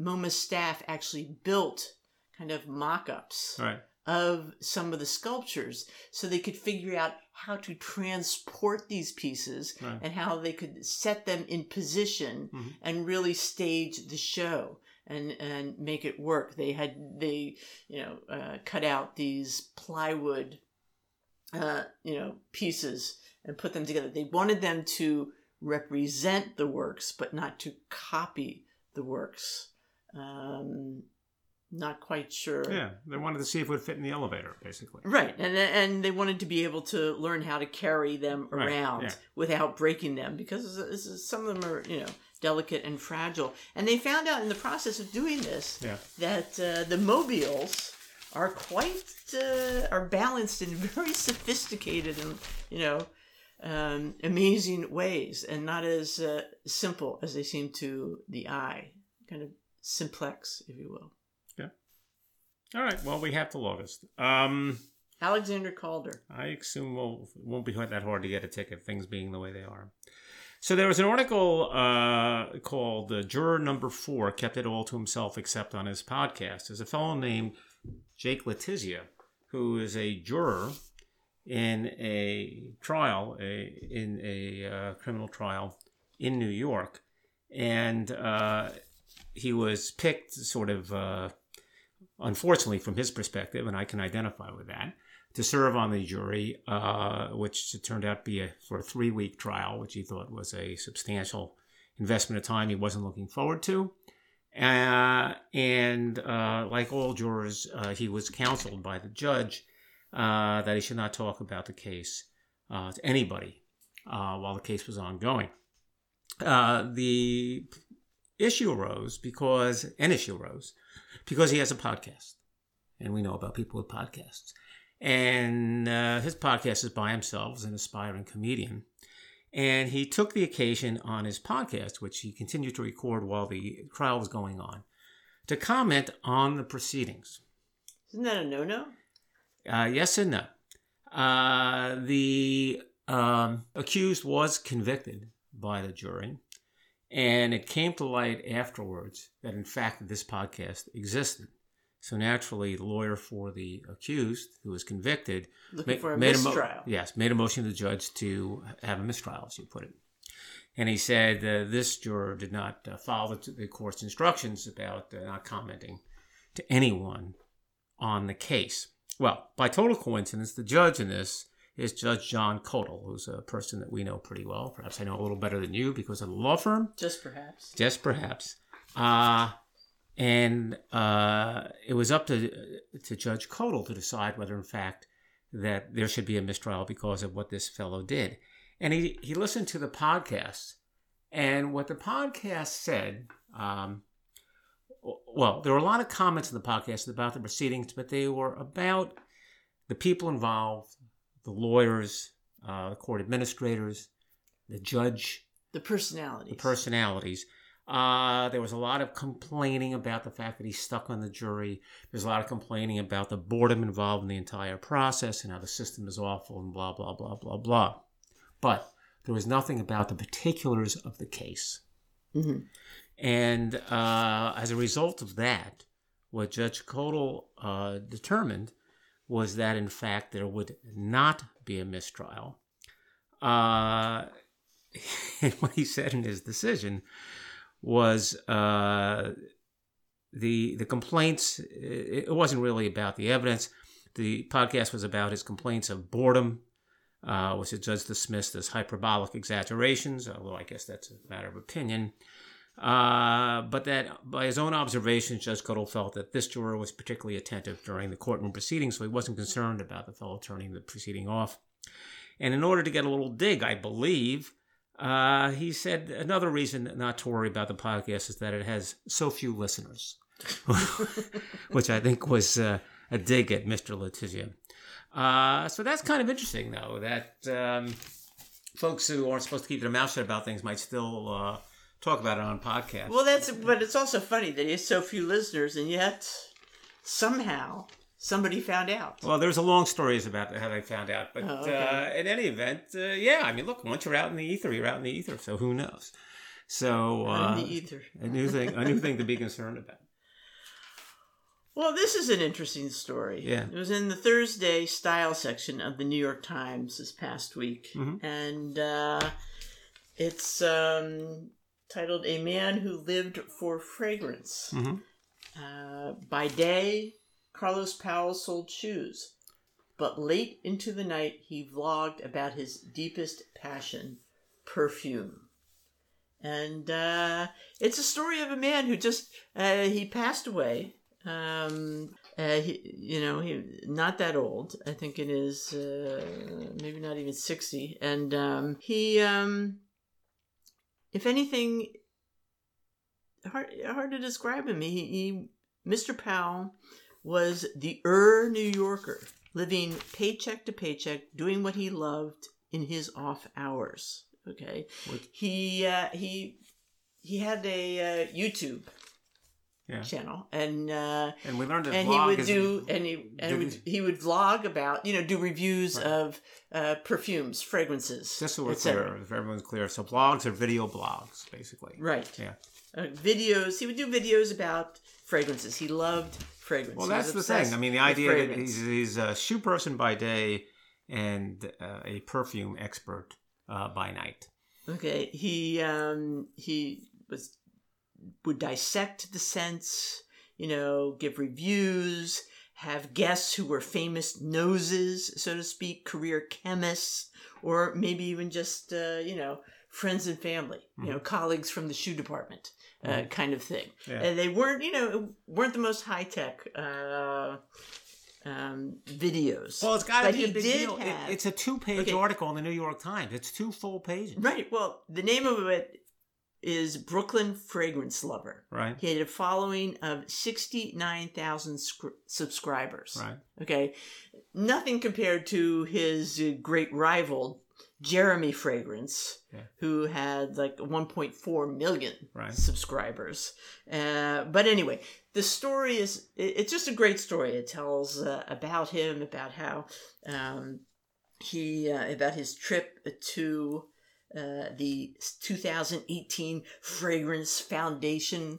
[SPEAKER 1] MoMA's staff actually built kind of mock-ups
[SPEAKER 2] Right.
[SPEAKER 1] of some of the sculptures so they could figure out how to transport these pieces
[SPEAKER 2] Right.
[SPEAKER 1] and how they could set them in position
[SPEAKER 2] Mhm.
[SPEAKER 1] and really stage the show and and make it work they had they you know uh, cut out these plywood uh, you know pieces and put them together they wanted them to represent the works but not to copy the works um, not quite sure
[SPEAKER 2] Yeah. They wanted to see if it would fit in the elevator, basically.
[SPEAKER 1] Right, and and they wanted to be able to learn how to carry them
[SPEAKER 2] Right,
[SPEAKER 1] around
[SPEAKER 2] yeah.
[SPEAKER 1] without breaking them because some of them are you know delicate and fragile. And they found out in the process of doing this
[SPEAKER 2] Yeah.
[SPEAKER 1] that uh, the mobiles are quite uh, are balanced in very sophisticated and you know um, amazing ways, and not as uh, simple as they seem to the eye. Kind of simplex, if you will. Yeah.
[SPEAKER 2] All right. Well, we have till August. Um,
[SPEAKER 1] Alexander Calder.
[SPEAKER 2] I assume we'll, it won't be that hard to get a ticket, things being the way they are. So there was an article uh, called uh, Juror Number Four Kept It All to Himself Except on His Podcast. There's a fellow named Jake Letizia, who is a juror in a trial, a, in a uh, criminal trial in New York. And uh, he was picked sort of, uh, unfortunately, from his perspective, and I can identify with that to serve on the jury, uh, which turned out to be a, for a three week trial, which he thought was a substantial investment of time he wasn't looking forward to. Uh, and uh, like all jurors, uh, he was counseled by the judge uh, that he should not talk about the case uh, to anybody while the case was ongoing. The issue arose because an issue arose because he has a podcast, and we know about people with podcasts. And uh, his podcast is by himself as an aspiring comedian. And he took the occasion on his podcast, which he continued to record while the trial was going on, to comment on the proceedings.
[SPEAKER 1] Isn't that a no-no?
[SPEAKER 2] Uh, yes and no. Uh, the um, accused was convicted by the jury, and it came to light afterwards that, in fact, this podcast existed. So naturally, the lawyer for the accused, who was convicted,
[SPEAKER 1] Looking
[SPEAKER 2] ma-
[SPEAKER 1] for a
[SPEAKER 2] made mo- yes, made a motion to the judge to have a mistrial, as you put it. And he said uh, this juror did not uh, follow the, the court's instructions about uh, not commenting to anyone on the case. Well, by total coincidence, the judge in this is Judge John Codall, who's a person that we know pretty well. Perhaps I know a little better than you because of the law firm.
[SPEAKER 1] Just perhaps.
[SPEAKER 2] Just perhaps. Uh, and uh, it was up to to Judge Codall to decide whether, in fact, that there should be a mistrial because of what this fellow did. And he, he listened to the podcast, and what the podcast said. Um, well, there were a lot of comments in the podcast about the proceedings, but they were about the people involved, the lawyers, uh, the court administrators, the judge,
[SPEAKER 1] The personalities.
[SPEAKER 2] the personalities. Uh, there was a lot of complaining about the fact that he's stuck on the jury. There's a lot of complaining about the boredom involved in the entire process and how the system is awful and blah, blah, blah, blah, blah. But there was nothing about the particulars of the case.
[SPEAKER 1] hmm
[SPEAKER 2] And uh, as a result of that, what Judge Codall uh, determined was that, in fact, there would not be a mistrial. Uh, and what he said in his decision was uh, the the complaints. It wasn't really about the evidence. The podcast was about his complaints of boredom, uh, which the judge dismissed as hyperbolic exaggerations, although I guess that's a matter of opinion. Uh, but that by his own observations, Judge Codall felt that this juror was particularly attentive during the courtroom proceedings, so he wasn't concerned about the fellow turning the proceeding off. And in order to get a little dig, I believe, uh, he said another reason not to worry about the podcast is that it has so few listeners, which I think was uh, a dig at Mr. Letizia. Uh, so that's kind of interesting, though, that um, folks who aren't supposed to keep their mouth shut about things might still uh, talk about it on podcast.
[SPEAKER 1] Well, that's but it's also funny that he has so few listeners, and yet somehow somebody found out.
[SPEAKER 2] Well, there's a long stories about how they found out, but
[SPEAKER 1] Oh, okay.
[SPEAKER 2] uh, in any event, uh, yeah. I mean, look, once you're out in the ether, you're out in the ether. So who knows? So uh,
[SPEAKER 1] in the ether.
[SPEAKER 2] a new thing, a new thing to be concerned about.
[SPEAKER 1] Well, this is an interesting story.
[SPEAKER 2] Yeah.
[SPEAKER 1] It was in the Thursday style section of the New York Times this past week.
[SPEAKER 2] Mhm.
[SPEAKER 1] And uh, it's um, titled A Man Who Lived for Fragrance.
[SPEAKER 2] Mhm.
[SPEAKER 1] Uh, by day, Carlos Powell sold shoes. But late into the night, he vlogged about his deepest passion perfume. And uh, it's a story of a man who just, uh, he passed away. Um, uh, he, you know, he not that old. I think it is uh, maybe not even sixty. And um, he, um, if anything, hard hard to describe him. He, he Mr. Powell was the Ur New Yorker, living paycheck to paycheck, doing what he loved in his off hours. Okay,
[SPEAKER 2] Which-
[SPEAKER 1] he uh, he he had a uh, YouTube
[SPEAKER 2] Yeah.
[SPEAKER 1] channel, and uh,
[SPEAKER 2] And we learned
[SPEAKER 1] and he would do and he and would, he would vlog about you know do reviews
[SPEAKER 2] Right.
[SPEAKER 1] of uh, perfumes, fragrances,
[SPEAKER 2] Just so we're clear, if everyone's clear. So blogs are video blogs, basically.
[SPEAKER 1] Right.
[SPEAKER 2] Yeah.
[SPEAKER 1] Uh, videos. He would do videos about fragrances. He loved fragrances.
[SPEAKER 2] Well, that's the thing. I mean, the idea that he's, he's a shoe person by day and uh, a perfume expert uh, by night.
[SPEAKER 1] Okay, he um he was would dissect the scents, you know, give reviews, have guests who were famous noses, so to speak, career chemists, or maybe even just uh, you know friends and family, you know, colleagues from the shoe department, uh, kind of thing.
[SPEAKER 2] Yeah.
[SPEAKER 1] And they weren't, you know, weren't the most high tech uh, um, videos.
[SPEAKER 2] Well, it's got to be a big deal. It- it's a two-page
[SPEAKER 1] Okay.
[SPEAKER 2] article in the New York Times. It's two full pages,
[SPEAKER 1] Right. Well, the name of it is Brooklyn Fragrance Lover.
[SPEAKER 2] right?
[SPEAKER 1] He had a following of 69,000 scr- subscribers.
[SPEAKER 2] Right.
[SPEAKER 1] Okay. Nothing compared to his uh, great rival, Jeremy Fragrance,
[SPEAKER 2] Yeah.
[SPEAKER 1] who had like 1.4 million
[SPEAKER 2] Right.
[SPEAKER 1] subscribers. Uh, but anyway, the story is, it- it's just a great story. It tells uh, about him, about how um, he, uh, about his trip to uh, the 2018 Fragrance Foundation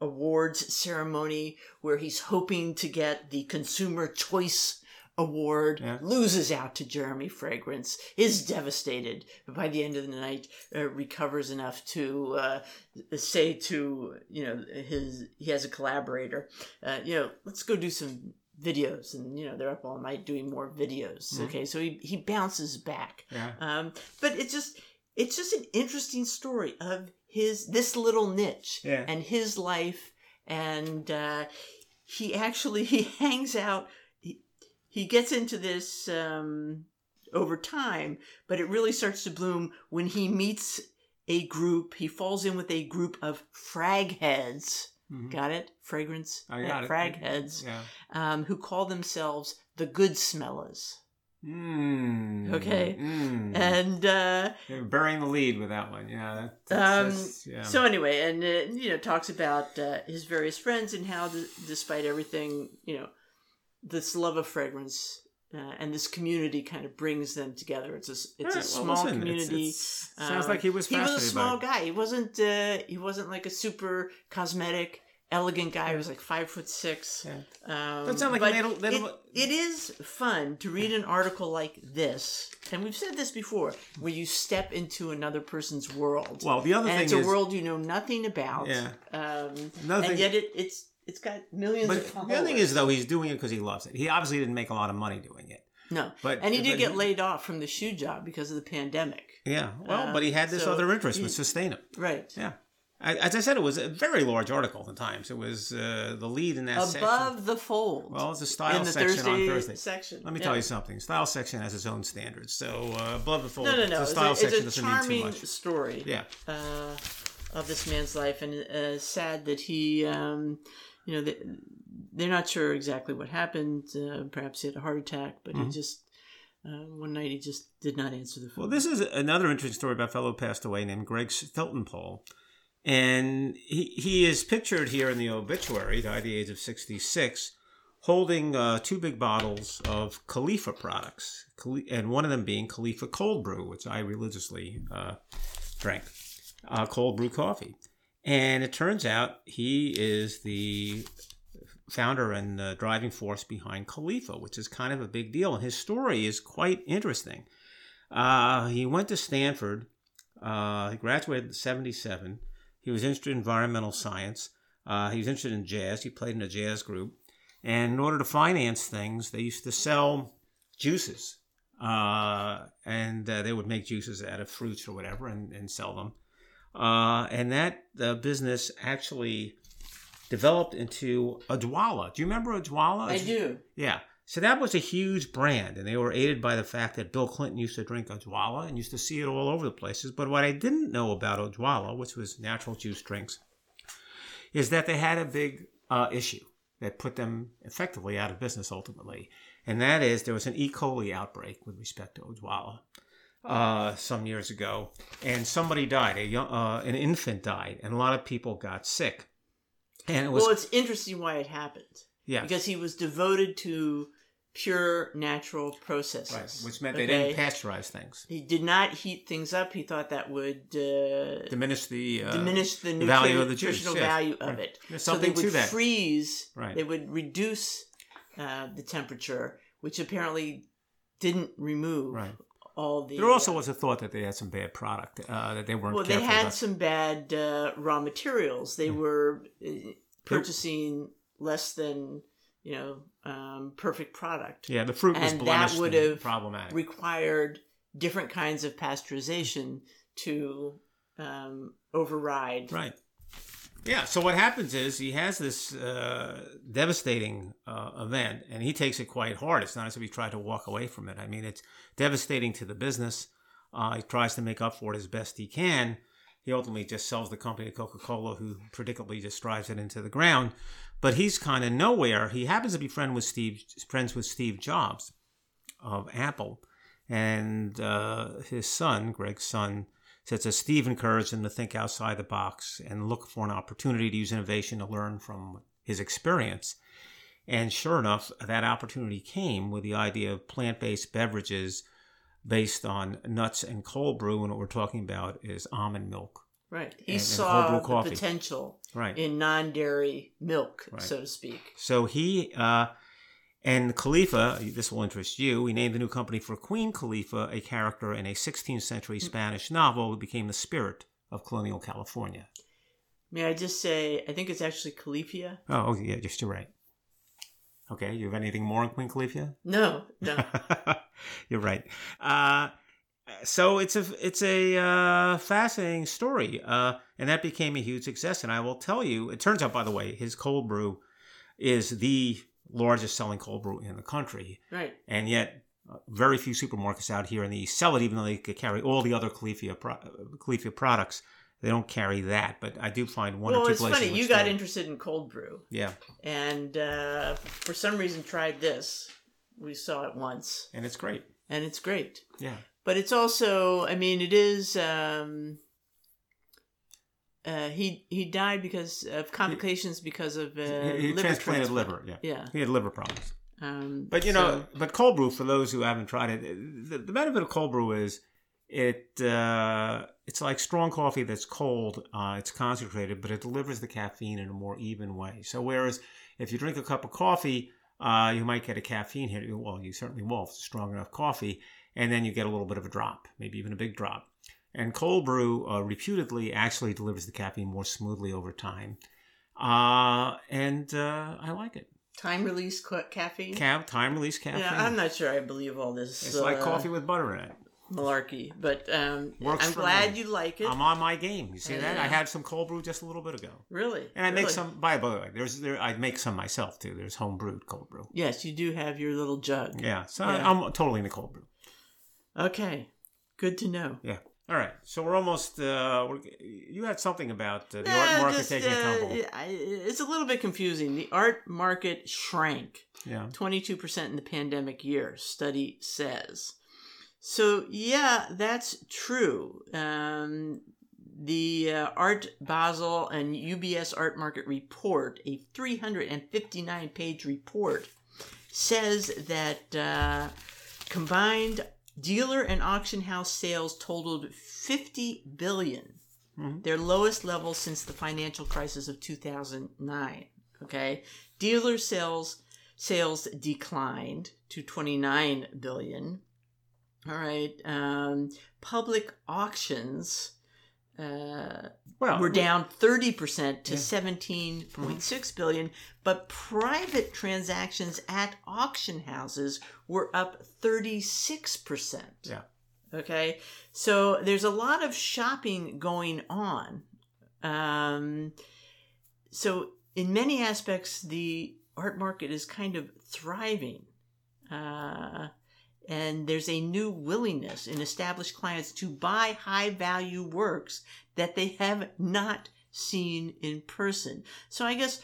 [SPEAKER 1] Awards ceremony, where he's hoping to get the Consumer Choice Award,
[SPEAKER 2] Yeah.
[SPEAKER 1] loses out to Jeremy Fragrance, is devastated, but by the end of the night, uh, recovers enough to uh, say to you know his he has a collaborator, uh, you know, let's go do some videos, and you know they're up all night doing more videos.
[SPEAKER 2] Mhm.
[SPEAKER 1] Okay, so he he bounces back.
[SPEAKER 2] Yeah.
[SPEAKER 1] Um, but it's just it's just an interesting story of his this little niche
[SPEAKER 2] Yeah.
[SPEAKER 1] and his life, and uh, he actually he hangs out. He, gets into this um, over time, but it really starts to bloom when he meets a group. He falls in with a group of frag heads.
[SPEAKER 2] Mhm.
[SPEAKER 1] Got it? Fragrance.
[SPEAKER 2] I got it.
[SPEAKER 1] Frag heads.
[SPEAKER 2] Yeah.
[SPEAKER 1] Um, who call themselves the good smellers.
[SPEAKER 2] Mm.
[SPEAKER 1] Okay.
[SPEAKER 2] Mm.
[SPEAKER 1] And uh,
[SPEAKER 2] You're burying the lead with that one. Yeah. That, that's,
[SPEAKER 1] Um,
[SPEAKER 2] that's- yeah.
[SPEAKER 1] So anyway, and uh, you know, talks about uh, his various friends and how, d- despite everything, you know, this love of fragrance uh, and this community kind of brings them together. It's a it's a
[SPEAKER 2] right, well,
[SPEAKER 1] small
[SPEAKER 2] listen, it's-
[SPEAKER 1] community.
[SPEAKER 2] it's- sounds like he was
[SPEAKER 1] he was a small guy. He wasn't uh, he wasn't like a super cosmetic. Elegant guy He was like five foot six.
[SPEAKER 2] Yeah.
[SPEAKER 1] Um,
[SPEAKER 2] Doesn't sound like
[SPEAKER 1] but
[SPEAKER 2] he made a little-
[SPEAKER 1] it, it is fun to read an article like this, and we've said this before, where you step into another person's world
[SPEAKER 2] Well, the other
[SPEAKER 1] and
[SPEAKER 2] thing
[SPEAKER 1] it's a world you know nothing about.
[SPEAKER 2] Yeah.
[SPEAKER 1] Um, and
[SPEAKER 2] thing-
[SPEAKER 1] yet it, it's it's got millions
[SPEAKER 2] but
[SPEAKER 1] of followers.
[SPEAKER 2] the other thing is though, he's doing it because he loves it. He obviously didn't make a lot of money doing it.
[SPEAKER 1] no,
[SPEAKER 2] But
[SPEAKER 1] and he did get laid off from the shoe job because of the pandemic.
[SPEAKER 2] Yeah. Well,
[SPEAKER 1] Uh,
[SPEAKER 2] but he had this
[SPEAKER 1] so
[SPEAKER 2] other interest, which sustained him.
[SPEAKER 1] Right.
[SPEAKER 2] Yeah. I- As I said, it was a very large article in the Times. It was uh, the lead in that section.
[SPEAKER 1] Above the fold.
[SPEAKER 2] Well, it's a style section
[SPEAKER 1] Thursday,
[SPEAKER 2] on Thursday.
[SPEAKER 1] section.
[SPEAKER 2] Let me
[SPEAKER 1] Yeah.
[SPEAKER 2] tell you something. Style section has its own standards. So uh, above the fold,
[SPEAKER 1] No, no, no.
[SPEAKER 2] the
[SPEAKER 1] It's
[SPEAKER 2] style
[SPEAKER 1] a,
[SPEAKER 2] section
[SPEAKER 1] it's a
[SPEAKER 2] doesn't mean too much.
[SPEAKER 1] story.
[SPEAKER 2] Yeah.
[SPEAKER 1] uh, of this man's life, and uh, sad that he, um, you know, they, they're not sure exactly what happened. Uh, perhaps he had a heart attack, but he
[SPEAKER 2] Mhm.
[SPEAKER 1] just uh, one night he just did not answer the phone.
[SPEAKER 2] Well, this is another interesting story about a fellow passed away named Greg Steltenpohl. And he, he is pictured here in the obituary, died at the age of 66, holding uh, two big bottles of Khalifa products, and one of them being Khalifa cold brew, which I religiously uh, drank, uh, cold brew coffee. And it turns out he is the founder and the driving force behind Khalifa, which is kind of a big deal. And his story is quite interesting. Uh, he went to Stanford. Uh, he graduated in 77. He was interested in environmental science. Uh, he was interested in jazz. He played in a jazz group. And in order to finance things, they used to sell juices. Uh, and uh, they would make juices out of fruits or whatever and, and sell them. Uh, and that business actually developed into Odwalla. Do you remember Odwalla?
[SPEAKER 1] I do.
[SPEAKER 2] Yeah. So that was a huge brand, and they were aided by the fact that Bill Clinton used to drink Odwalla and used to see it all over the places. But what I didn't know about Odwalla, which was natural juice drinks, is that they had a big uh, issue that put them effectively out of business ultimately. And that is there was an E. coli outbreak with respect to Odwalla uh, some years ago, and somebody died. A young, uh, an infant died, and a lot of people got sick.
[SPEAKER 1] And it was well, it's interesting why it happened. Yeah, because he was devoted to pure natural processes,
[SPEAKER 2] right, which meant okay? they didn't pasteurize things.
[SPEAKER 1] He did not heat things up. He thought that would uh,
[SPEAKER 2] diminish the
[SPEAKER 1] uh, diminish the nutri- value of the juice, nutritional yes. value of it.
[SPEAKER 2] There's something
[SPEAKER 1] so they would
[SPEAKER 2] to that.
[SPEAKER 1] freeze. Right. They would reduce uh, the temperature, which apparently didn't remove right all the.
[SPEAKER 2] There also uh, was a thought that they had some bad product uh, that they weren't.
[SPEAKER 1] Well, they had about. some bad uh, raw materials. They were uh, purchasing less than you know um, perfect product.
[SPEAKER 2] Yeah, the fruit was
[SPEAKER 1] and
[SPEAKER 2] blemished
[SPEAKER 1] that would have
[SPEAKER 2] problematic.
[SPEAKER 1] required different kinds of pasteurization to um, override.
[SPEAKER 2] Right. Yeah. So what happens is he has this uh, devastating uh, event, and he takes it quite hard. It's not as if he tried to walk away from it. I mean, it's devastating to the business. Uh, he tries to make up for it as best he can. He ultimately just sells the company to Coca Cola, who predictably just drives it into the ground. But he's kind of nowhere. He happens to be friend with Steve, friends with Steve Jobs of Apple, and uh, his son, Greg's son, says that Steve encouraged him to think outside the box and look for an opportunity to use innovation to learn from his experience. And sure enough, that opportunity came with the idea of plant based beverages based on nuts and cold brew. And what we're talking about is almond milk.
[SPEAKER 1] Right. He and, saw and the potential
[SPEAKER 2] right.
[SPEAKER 1] in non dairy milk, right. so to speak.
[SPEAKER 2] So he, uh, and Khalifa, this will interest you, he named the new company for Queen Khalifa, a character in a 16th century Spanish novel who became the spirit of colonial California.
[SPEAKER 1] May I just say, I think it's actually Califia.
[SPEAKER 2] Oh, yeah, just you're right. Okay, you have anything more on Queen Califia?
[SPEAKER 1] No, no.
[SPEAKER 2] you're right. Uh, so it's a it's a uh, fascinating story, uh, and that became a huge success. And I will tell you, it turns out, by the way, his cold brew is the largest selling cold brew in the country.
[SPEAKER 1] Right.
[SPEAKER 2] And yet, uh, very few supermarkets out here in the East sell it, even though they could carry all the other Califia, pro- Califia products. They don't carry that, but I do find one
[SPEAKER 1] well,
[SPEAKER 2] or two places.
[SPEAKER 1] Well, it's funny. You got interested in cold brew.
[SPEAKER 2] Yeah.
[SPEAKER 1] And uh, for some reason, tried this. We saw it once,
[SPEAKER 2] and it's great.
[SPEAKER 1] And it's great.
[SPEAKER 2] Yeah.
[SPEAKER 1] But it's also, I mean, it is. Um, uh, he he died because of complications because of uh,
[SPEAKER 2] he, he
[SPEAKER 1] liver
[SPEAKER 2] transplanted liver. Yeah, yeah, he had liver problems. Um, but you know, but cold brew for those who haven't tried it, the, the benefit of cold brew is it uh, it's like strong coffee that's cold. Uh, it's concentrated, but it delivers the caffeine in a more even way. So whereas if you drink a cup of coffee, uh, you might get a caffeine hit. Well, you certainly will if it's strong enough coffee, and then you get a little bit of a drop, maybe even a big drop. And cold brew uh, reputedly actually delivers the caffeine more smoothly over time, uh, and uh, I like it.
[SPEAKER 1] Time release caffeine.
[SPEAKER 2] Ca- time release caffeine.
[SPEAKER 1] Yeah, I'm not sure I believe all this.
[SPEAKER 2] It's like uh, coffee with butter in it
[SPEAKER 1] malarkey. But um, I'm glad me. you like it.
[SPEAKER 2] I'm on my game. You see that? I had some cold brew just a little bit ago.
[SPEAKER 1] Really?
[SPEAKER 2] And I
[SPEAKER 1] really?
[SPEAKER 2] make some. By the way, there's there. I make some myself too. There's home brewed cold brew.
[SPEAKER 1] Yes, you do have your little jug.
[SPEAKER 2] Yeah. So yeah. I'm totally into cold brew.
[SPEAKER 1] Okay, good to know.
[SPEAKER 2] Yeah. All right, so we're almost. Uh, we're, you had something about uh, the art market just, taking uh, a tumble.
[SPEAKER 1] It's a little bit confusing. The art market shrank.
[SPEAKER 2] Yeah.
[SPEAKER 1] Twenty-two percent in the pandemic year. Study says. So yeah, that's true. Um, the uh, Art Basel and UBS Art Market report, a 359 page report, says that uh, combined dealer and auction house sales totaled 50 billion,
[SPEAKER 2] Mhm.
[SPEAKER 1] their lowest level since the financial crisis of 2009. Okay, dealer sales sales declined to 29 billion. All right, um, public auctions uh,
[SPEAKER 2] Well,
[SPEAKER 1] were down 30% to
[SPEAKER 2] Yeah.
[SPEAKER 1] 17.6 billion, but private transactions at auction houses were up 36%.
[SPEAKER 2] Yeah.
[SPEAKER 1] Okay. So there's a lot of shopping going on. Um, so in many aspects, the art market is kind of thriving. Uh, and there's a new willingness in established clients to buy high value works that they have not seen in person. So I guess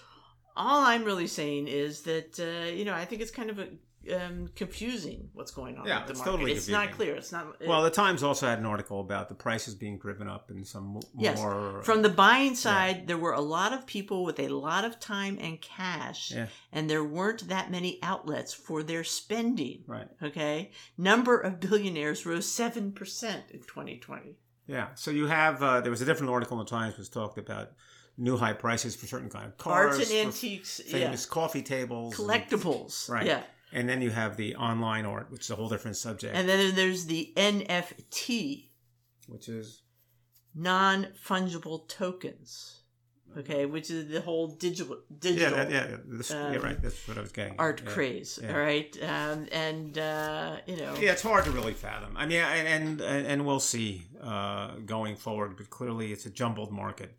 [SPEAKER 1] all I'm really saying is that uh, you know I think it's kind of a, um, confusing what's going on
[SPEAKER 2] Yeah, it's
[SPEAKER 1] market.
[SPEAKER 2] totally
[SPEAKER 1] it's not clear. It's not
[SPEAKER 2] Well, the Times also had an article about the prices being driven up in some
[SPEAKER 1] Yes.
[SPEAKER 2] more.
[SPEAKER 1] From the buying side, there were a lot of people with a lot of time and cash,
[SPEAKER 2] Yeah.
[SPEAKER 1] and there weren't that many outlets for their spending.
[SPEAKER 2] right.
[SPEAKER 1] Okay, number of billionaires rose seven percent in 2020.
[SPEAKER 2] Yeah. So you have uh, there was a different article in the Times was talked about new high prices for certain kind of cars,
[SPEAKER 1] Arts and antiques,
[SPEAKER 2] famous coffee tables,
[SPEAKER 1] yeah,
[SPEAKER 2] and-
[SPEAKER 1] collectibles,
[SPEAKER 2] Right.
[SPEAKER 1] yeah,
[SPEAKER 2] and then you have the online art, which is a whole different subject,
[SPEAKER 1] and then there's the NFT,
[SPEAKER 2] which is
[SPEAKER 1] non fungible tokens. Okay, which is the whole digital digital
[SPEAKER 2] that, yeah, yeah, this, yeah,
[SPEAKER 1] um,
[SPEAKER 2] right. That's what I was getting.
[SPEAKER 1] art
[SPEAKER 2] yeah.
[SPEAKER 1] craze.
[SPEAKER 2] yeah.
[SPEAKER 1] All right, um, and uh, you know,
[SPEAKER 2] Yeah, it's hard to really fathom. I mean, and and, and we'll see uh, going forward, but clearly it's a jumbled market,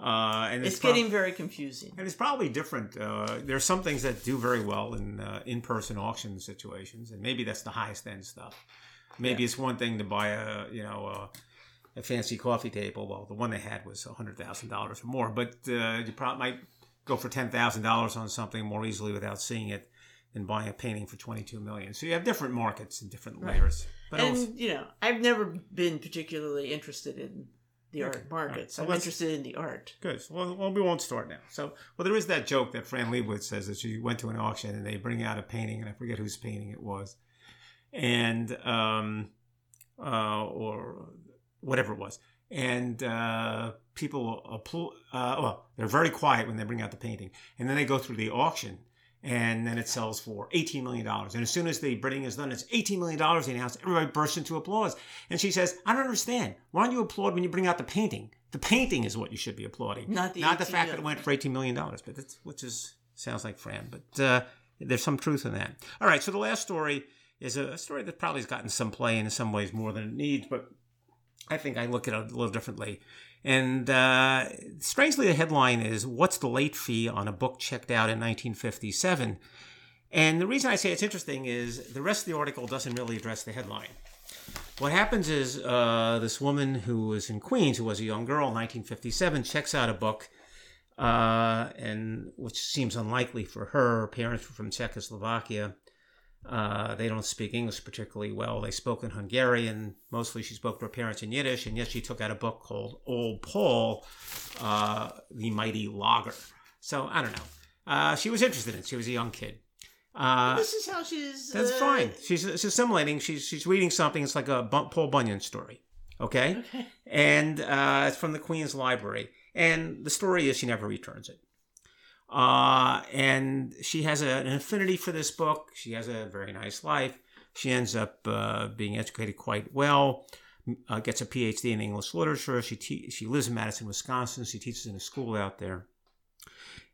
[SPEAKER 2] uh, and
[SPEAKER 1] it's
[SPEAKER 2] prob-
[SPEAKER 1] getting very confusing.
[SPEAKER 2] And it's probably different. Uh, there are some things that do very well in uh, in-person auction situations, and maybe that's the highest end stuff. Maybe it's one thing to buy a you know a, a fancy coffee table. Well, the one they had was hundred thousand dollars or more, but uh, you probably might go for ten thousand dollars on something more easily without seeing it than buying a painting for twenty-two million. So you have different markets and different
[SPEAKER 1] Right.
[SPEAKER 2] layers. But
[SPEAKER 1] and
[SPEAKER 2] also-
[SPEAKER 1] you know, I've never been particularly interested in the
[SPEAKER 2] Okay,
[SPEAKER 1] art
[SPEAKER 2] market. right. So
[SPEAKER 1] I'm interested in the art.
[SPEAKER 2] Good. Well, well, we won't start now. So, well, there is that joke that Fran Lebowitz says that she went to an auction and they bring out a painting, and I forget whose painting it was, and um, uh, or whatever it was, and uh, people applaud. Uh, well, they're very quiet when they bring out the painting, and then they go through the auction. And then it sells for $18 million. And as soon as the bidding is done, it's $18 million. They announce, everybody bursts into applause. And she says, I don't understand. Why don't you applaud when you bring out the painting? The painting is what you should be applauding
[SPEAKER 1] Not the
[SPEAKER 2] not the fact that it went for eighteen million dollars, but that's which is sounds like Fran, but uh, there's some truth in that. All right, so the last story is a story that probably has gotten some play in some ways more than it needs, but I think I look at it a little differently. And uh, strangely, the headline is "What's the late fee on a book checked out in 1957?" And the reason I say it's interesting is the rest of the article doesn't really address the headline. What happens is uh, this woman who was in Queens, who was a young girl in 1957, checks out a book, uh, and which seems unlikely for her. Her parents were from Czechoslovakia. Uh, they don't speak English particularly well. They spoke in Hungarian. Mostly, she spoke to her parents in Yiddish, and yet she took out a book called Old Paul, uh, the Mighty Logger. So I don't know. Uh, she was interested in it. She was a young kid. Uh,
[SPEAKER 1] this is how she's.
[SPEAKER 2] that's
[SPEAKER 1] uh,
[SPEAKER 2] fine. She's, she's assimilating. She's she's reading something. It's like a Paul Bunyan story. Okay,
[SPEAKER 1] Okay.
[SPEAKER 2] and uh, it's from the Queens Library. And the story is she never returns it. Uh, and she has a, an affinity for this book. She has a very nice life. She ends up uh, being educated quite well. Uh, gets a PhD in English literature. She te- she lives in Madison, Wisconsin. She teaches in a school out there.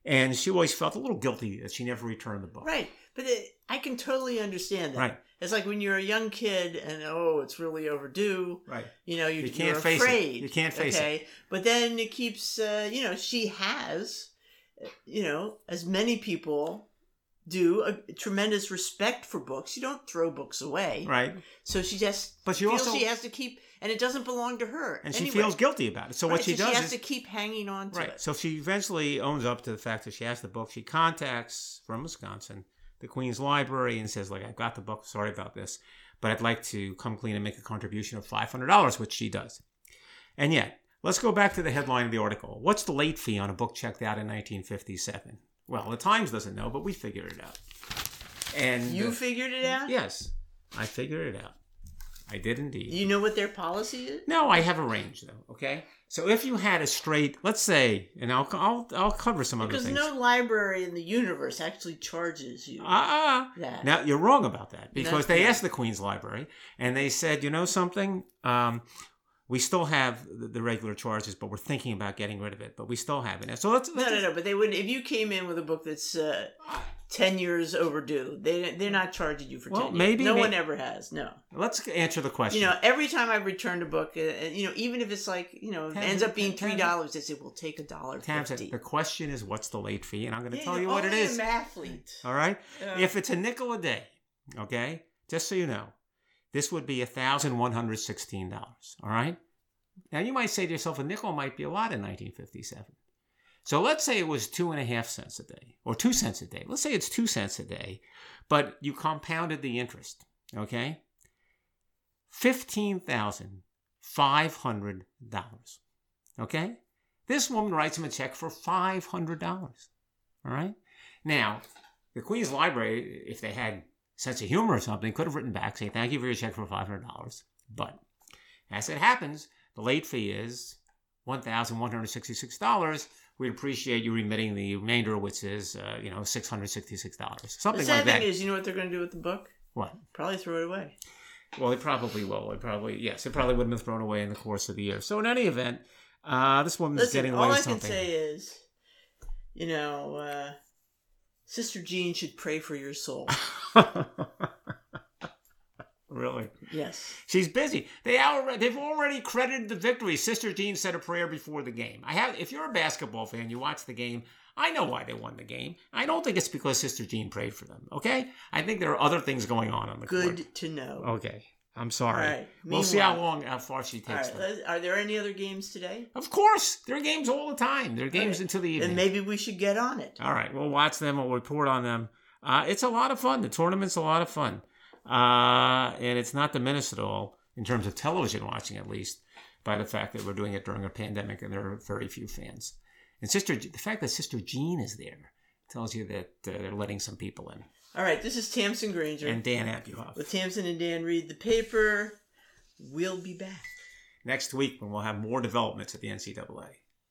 [SPEAKER 2] And she always felt a little guilty that she never returned the book.
[SPEAKER 1] Right, but it, I can totally understand that.
[SPEAKER 2] Right.
[SPEAKER 1] It's like when you're a young kid and oh, it's really overdue.
[SPEAKER 2] Right.
[SPEAKER 1] You know, you,
[SPEAKER 2] You can't
[SPEAKER 1] you're
[SPEAKER 2] face it.
[SPEAKER 1] afraid.
[SPEAKER 2] You can't face it.
[SPEAKER 1] But then it keeps. Uh, you know, she has. You know, as many people do, a tremendous respect for books. You don't throw books away.
[SPEAKER 2] Right.
[SPEAKER 1] So she just
[SPEAKER 2] But she
[SPEAKER 1] feels
[SPEAKER 2] also
[SPEAKER 1] she has to keep, and it doesn't belong to her.
[SPEAKER 2] and she
[SPEAKER 1] anyway.
[SPEAKER 2] feels guilty about it. So what she
[SPEAKER 1] so
[SPEAKER 2] does
[SPEAKER 1] she has
[SPEAKER 2] is
[SPEAKER 1] to keep hanging on to
[SPEAKER 2] right.
[SPEAKER 1] it.
[SPEAKER 2] So she eventually owns up to the fact that she has the book. She contacts from Wisconsin the Queens Library and says, "Like I've got the book. Sorry about this, but I'd like to come clean and make a contribution of five hundred dollars," which she does. And yet, let's go back to the headline of the article. What's the late fee on a book checked out in 1957? Well, the Times doesn't know, but we figured it out. And
[SPEAKER 1] You
[SPEAKER 2] uh,
[SPEAKER 1] figured it out?
[SPEAKER 2] yes, I figured it out. I did indeed.
[SPEAKER 1] You know what their policy is?
[SPEAKER 2] No, I have a range though. Okay, so if you had a straight, let's say, and I'll I'll, I'll cover some other things.
[SPEAKER 1] Because no library in the universe actually charges you
[SPEAKER 2] Ah, uh,
[SPEAKER 1] that.
[SPEAKER 2] now you're wrong about that because
[SPEAKER 1] No,
[SPEAKER 2] they asked the Queens Library and they said, you know something, um, we still have the, regular charges, but we're thinking about getting rid of it. But we still have it. So let's,
[SPEAKER 1] No,
[SPEAKER 2] let's
[SPEAKER 1] no, no. But they wouldn't. If you came in with a book that's uh, ten years overdue, they they're not charging you for
[SPEAKER 2] Well,
[SPEAKER 1] ten. years.
[SPEAKER 2] maybe-
[SPEAKER 1] no
[SPEAKER 2] may-
[SPEAKER 1] one ever has. No.
[SPEAKER 2] let's answer the question.
[SPEAKER 1] You know, every time I've returned a book, uh, uh, you know, even if it's like you know, it ends up being three dollars, they say we'll take a dollar fifty.
[SPEAKER 2] the question is, what's the late fee? And I'm going to
[SPEAKER 1] Yeah,
[SPEAKER 2] tell
[SPEAKER 1] you're
[SPEAKER 2] what it is.
[SPEAKER 1] An athlete.
[SPEAKER 2] All right.
[SPEAKER 1] Yeah.
[SPEAKER 2] If it's a nickel a day, okay, just so you know, this would be thousand one hundred sixteen dollars. All right. Now you might say to yourself, a nickel might be a lot in 1957. So let's say it was two and a half cents a day, or two cents a day. Let's say it's two cents a day, but you compounded the interest. Okay. Fifteen thousand five hundred dollars. Okay. This woman writes him a check for five hundred dollars. All right. Now, the Queens Library, if they had sense of humor or something, could have written back saying, thank you for your check for $500. But as it happens, the late fee is $1,166. We'd appreciate you remitting the remainder, which is, uh, you know, $666.
[SPEAKER 1] Something The
[SPEAKER 2] Something
[SPEAKER 1] sad
[SPEAKER 2] like that.
[SPEAKER 1] thing is, you know what they're going to do with the book?
[SPEAKER 2] what?
[SPEAKER 1] Probably throw it away.
[SPEAKER 2] Well, it probably will. It probably, yes, it probably would have been thrown away in the course of the year. So in any event, uh, this woman's
[SPEAKER 1] Listen,
[SPEAKER 2] getting away
[SPEAKER 1] all I
[SPEAKER 2] with
[SPEAKER 1] can
[SPEAKER 2] something.
[SPEAKER 1] say is, you know, uh, Sister Jean should pray for your soul.
[SPEAKER 2] really?
[SPEAKER 1] yes.
[SPEAKER 2] She's busy. They already, they've already credited the victory. Sister Jean said a prayer before the game. I have. If you're a basketball fan, you watch the game. I know why they won the game. I don't think it's because Sister Jean prayed for them. Okay, I think there are other things going on on the
[SPEAKER 1] Good
[SPEAKER 2] court.
[SPEAKER 1] Good to know.
[SPEAKER 2] Okay, I'm sorry.
[SPEAKER 1] Right.
[SPEAKER 2] We'll see how long, how far she takes
[SPEAKER 1] right. Are there any other games today?
[SPEAKER 2] Of course, there are games all the time. There are games
[SPEAKER 1] Okay.
[SPEAKER 2] until the evening.
[SPEAKER 1] And maybe we should get on it.
[SPEAKER 2] All right, we'll watch them. We'll report on them. Uh, it's a lot of fun. The tournament's a lot of fun, uh, and it's not diminished at all in terms of television watching, at least, by the fact that we're doing it during a pandemic and there are very few fans. And sister, the fact that Sister Jean is there tells you that uh, they're letting some people in.
[SPEAKER 1] All right. This is Tamsin Granger
[SPEAKER 2] And Dan Abuhoff.
[SPEAKER 1] with Tamsin and Dan read the paper. We'll be back.
[SPEAKER 2] Next week, when we'll have more developments at the NCAA.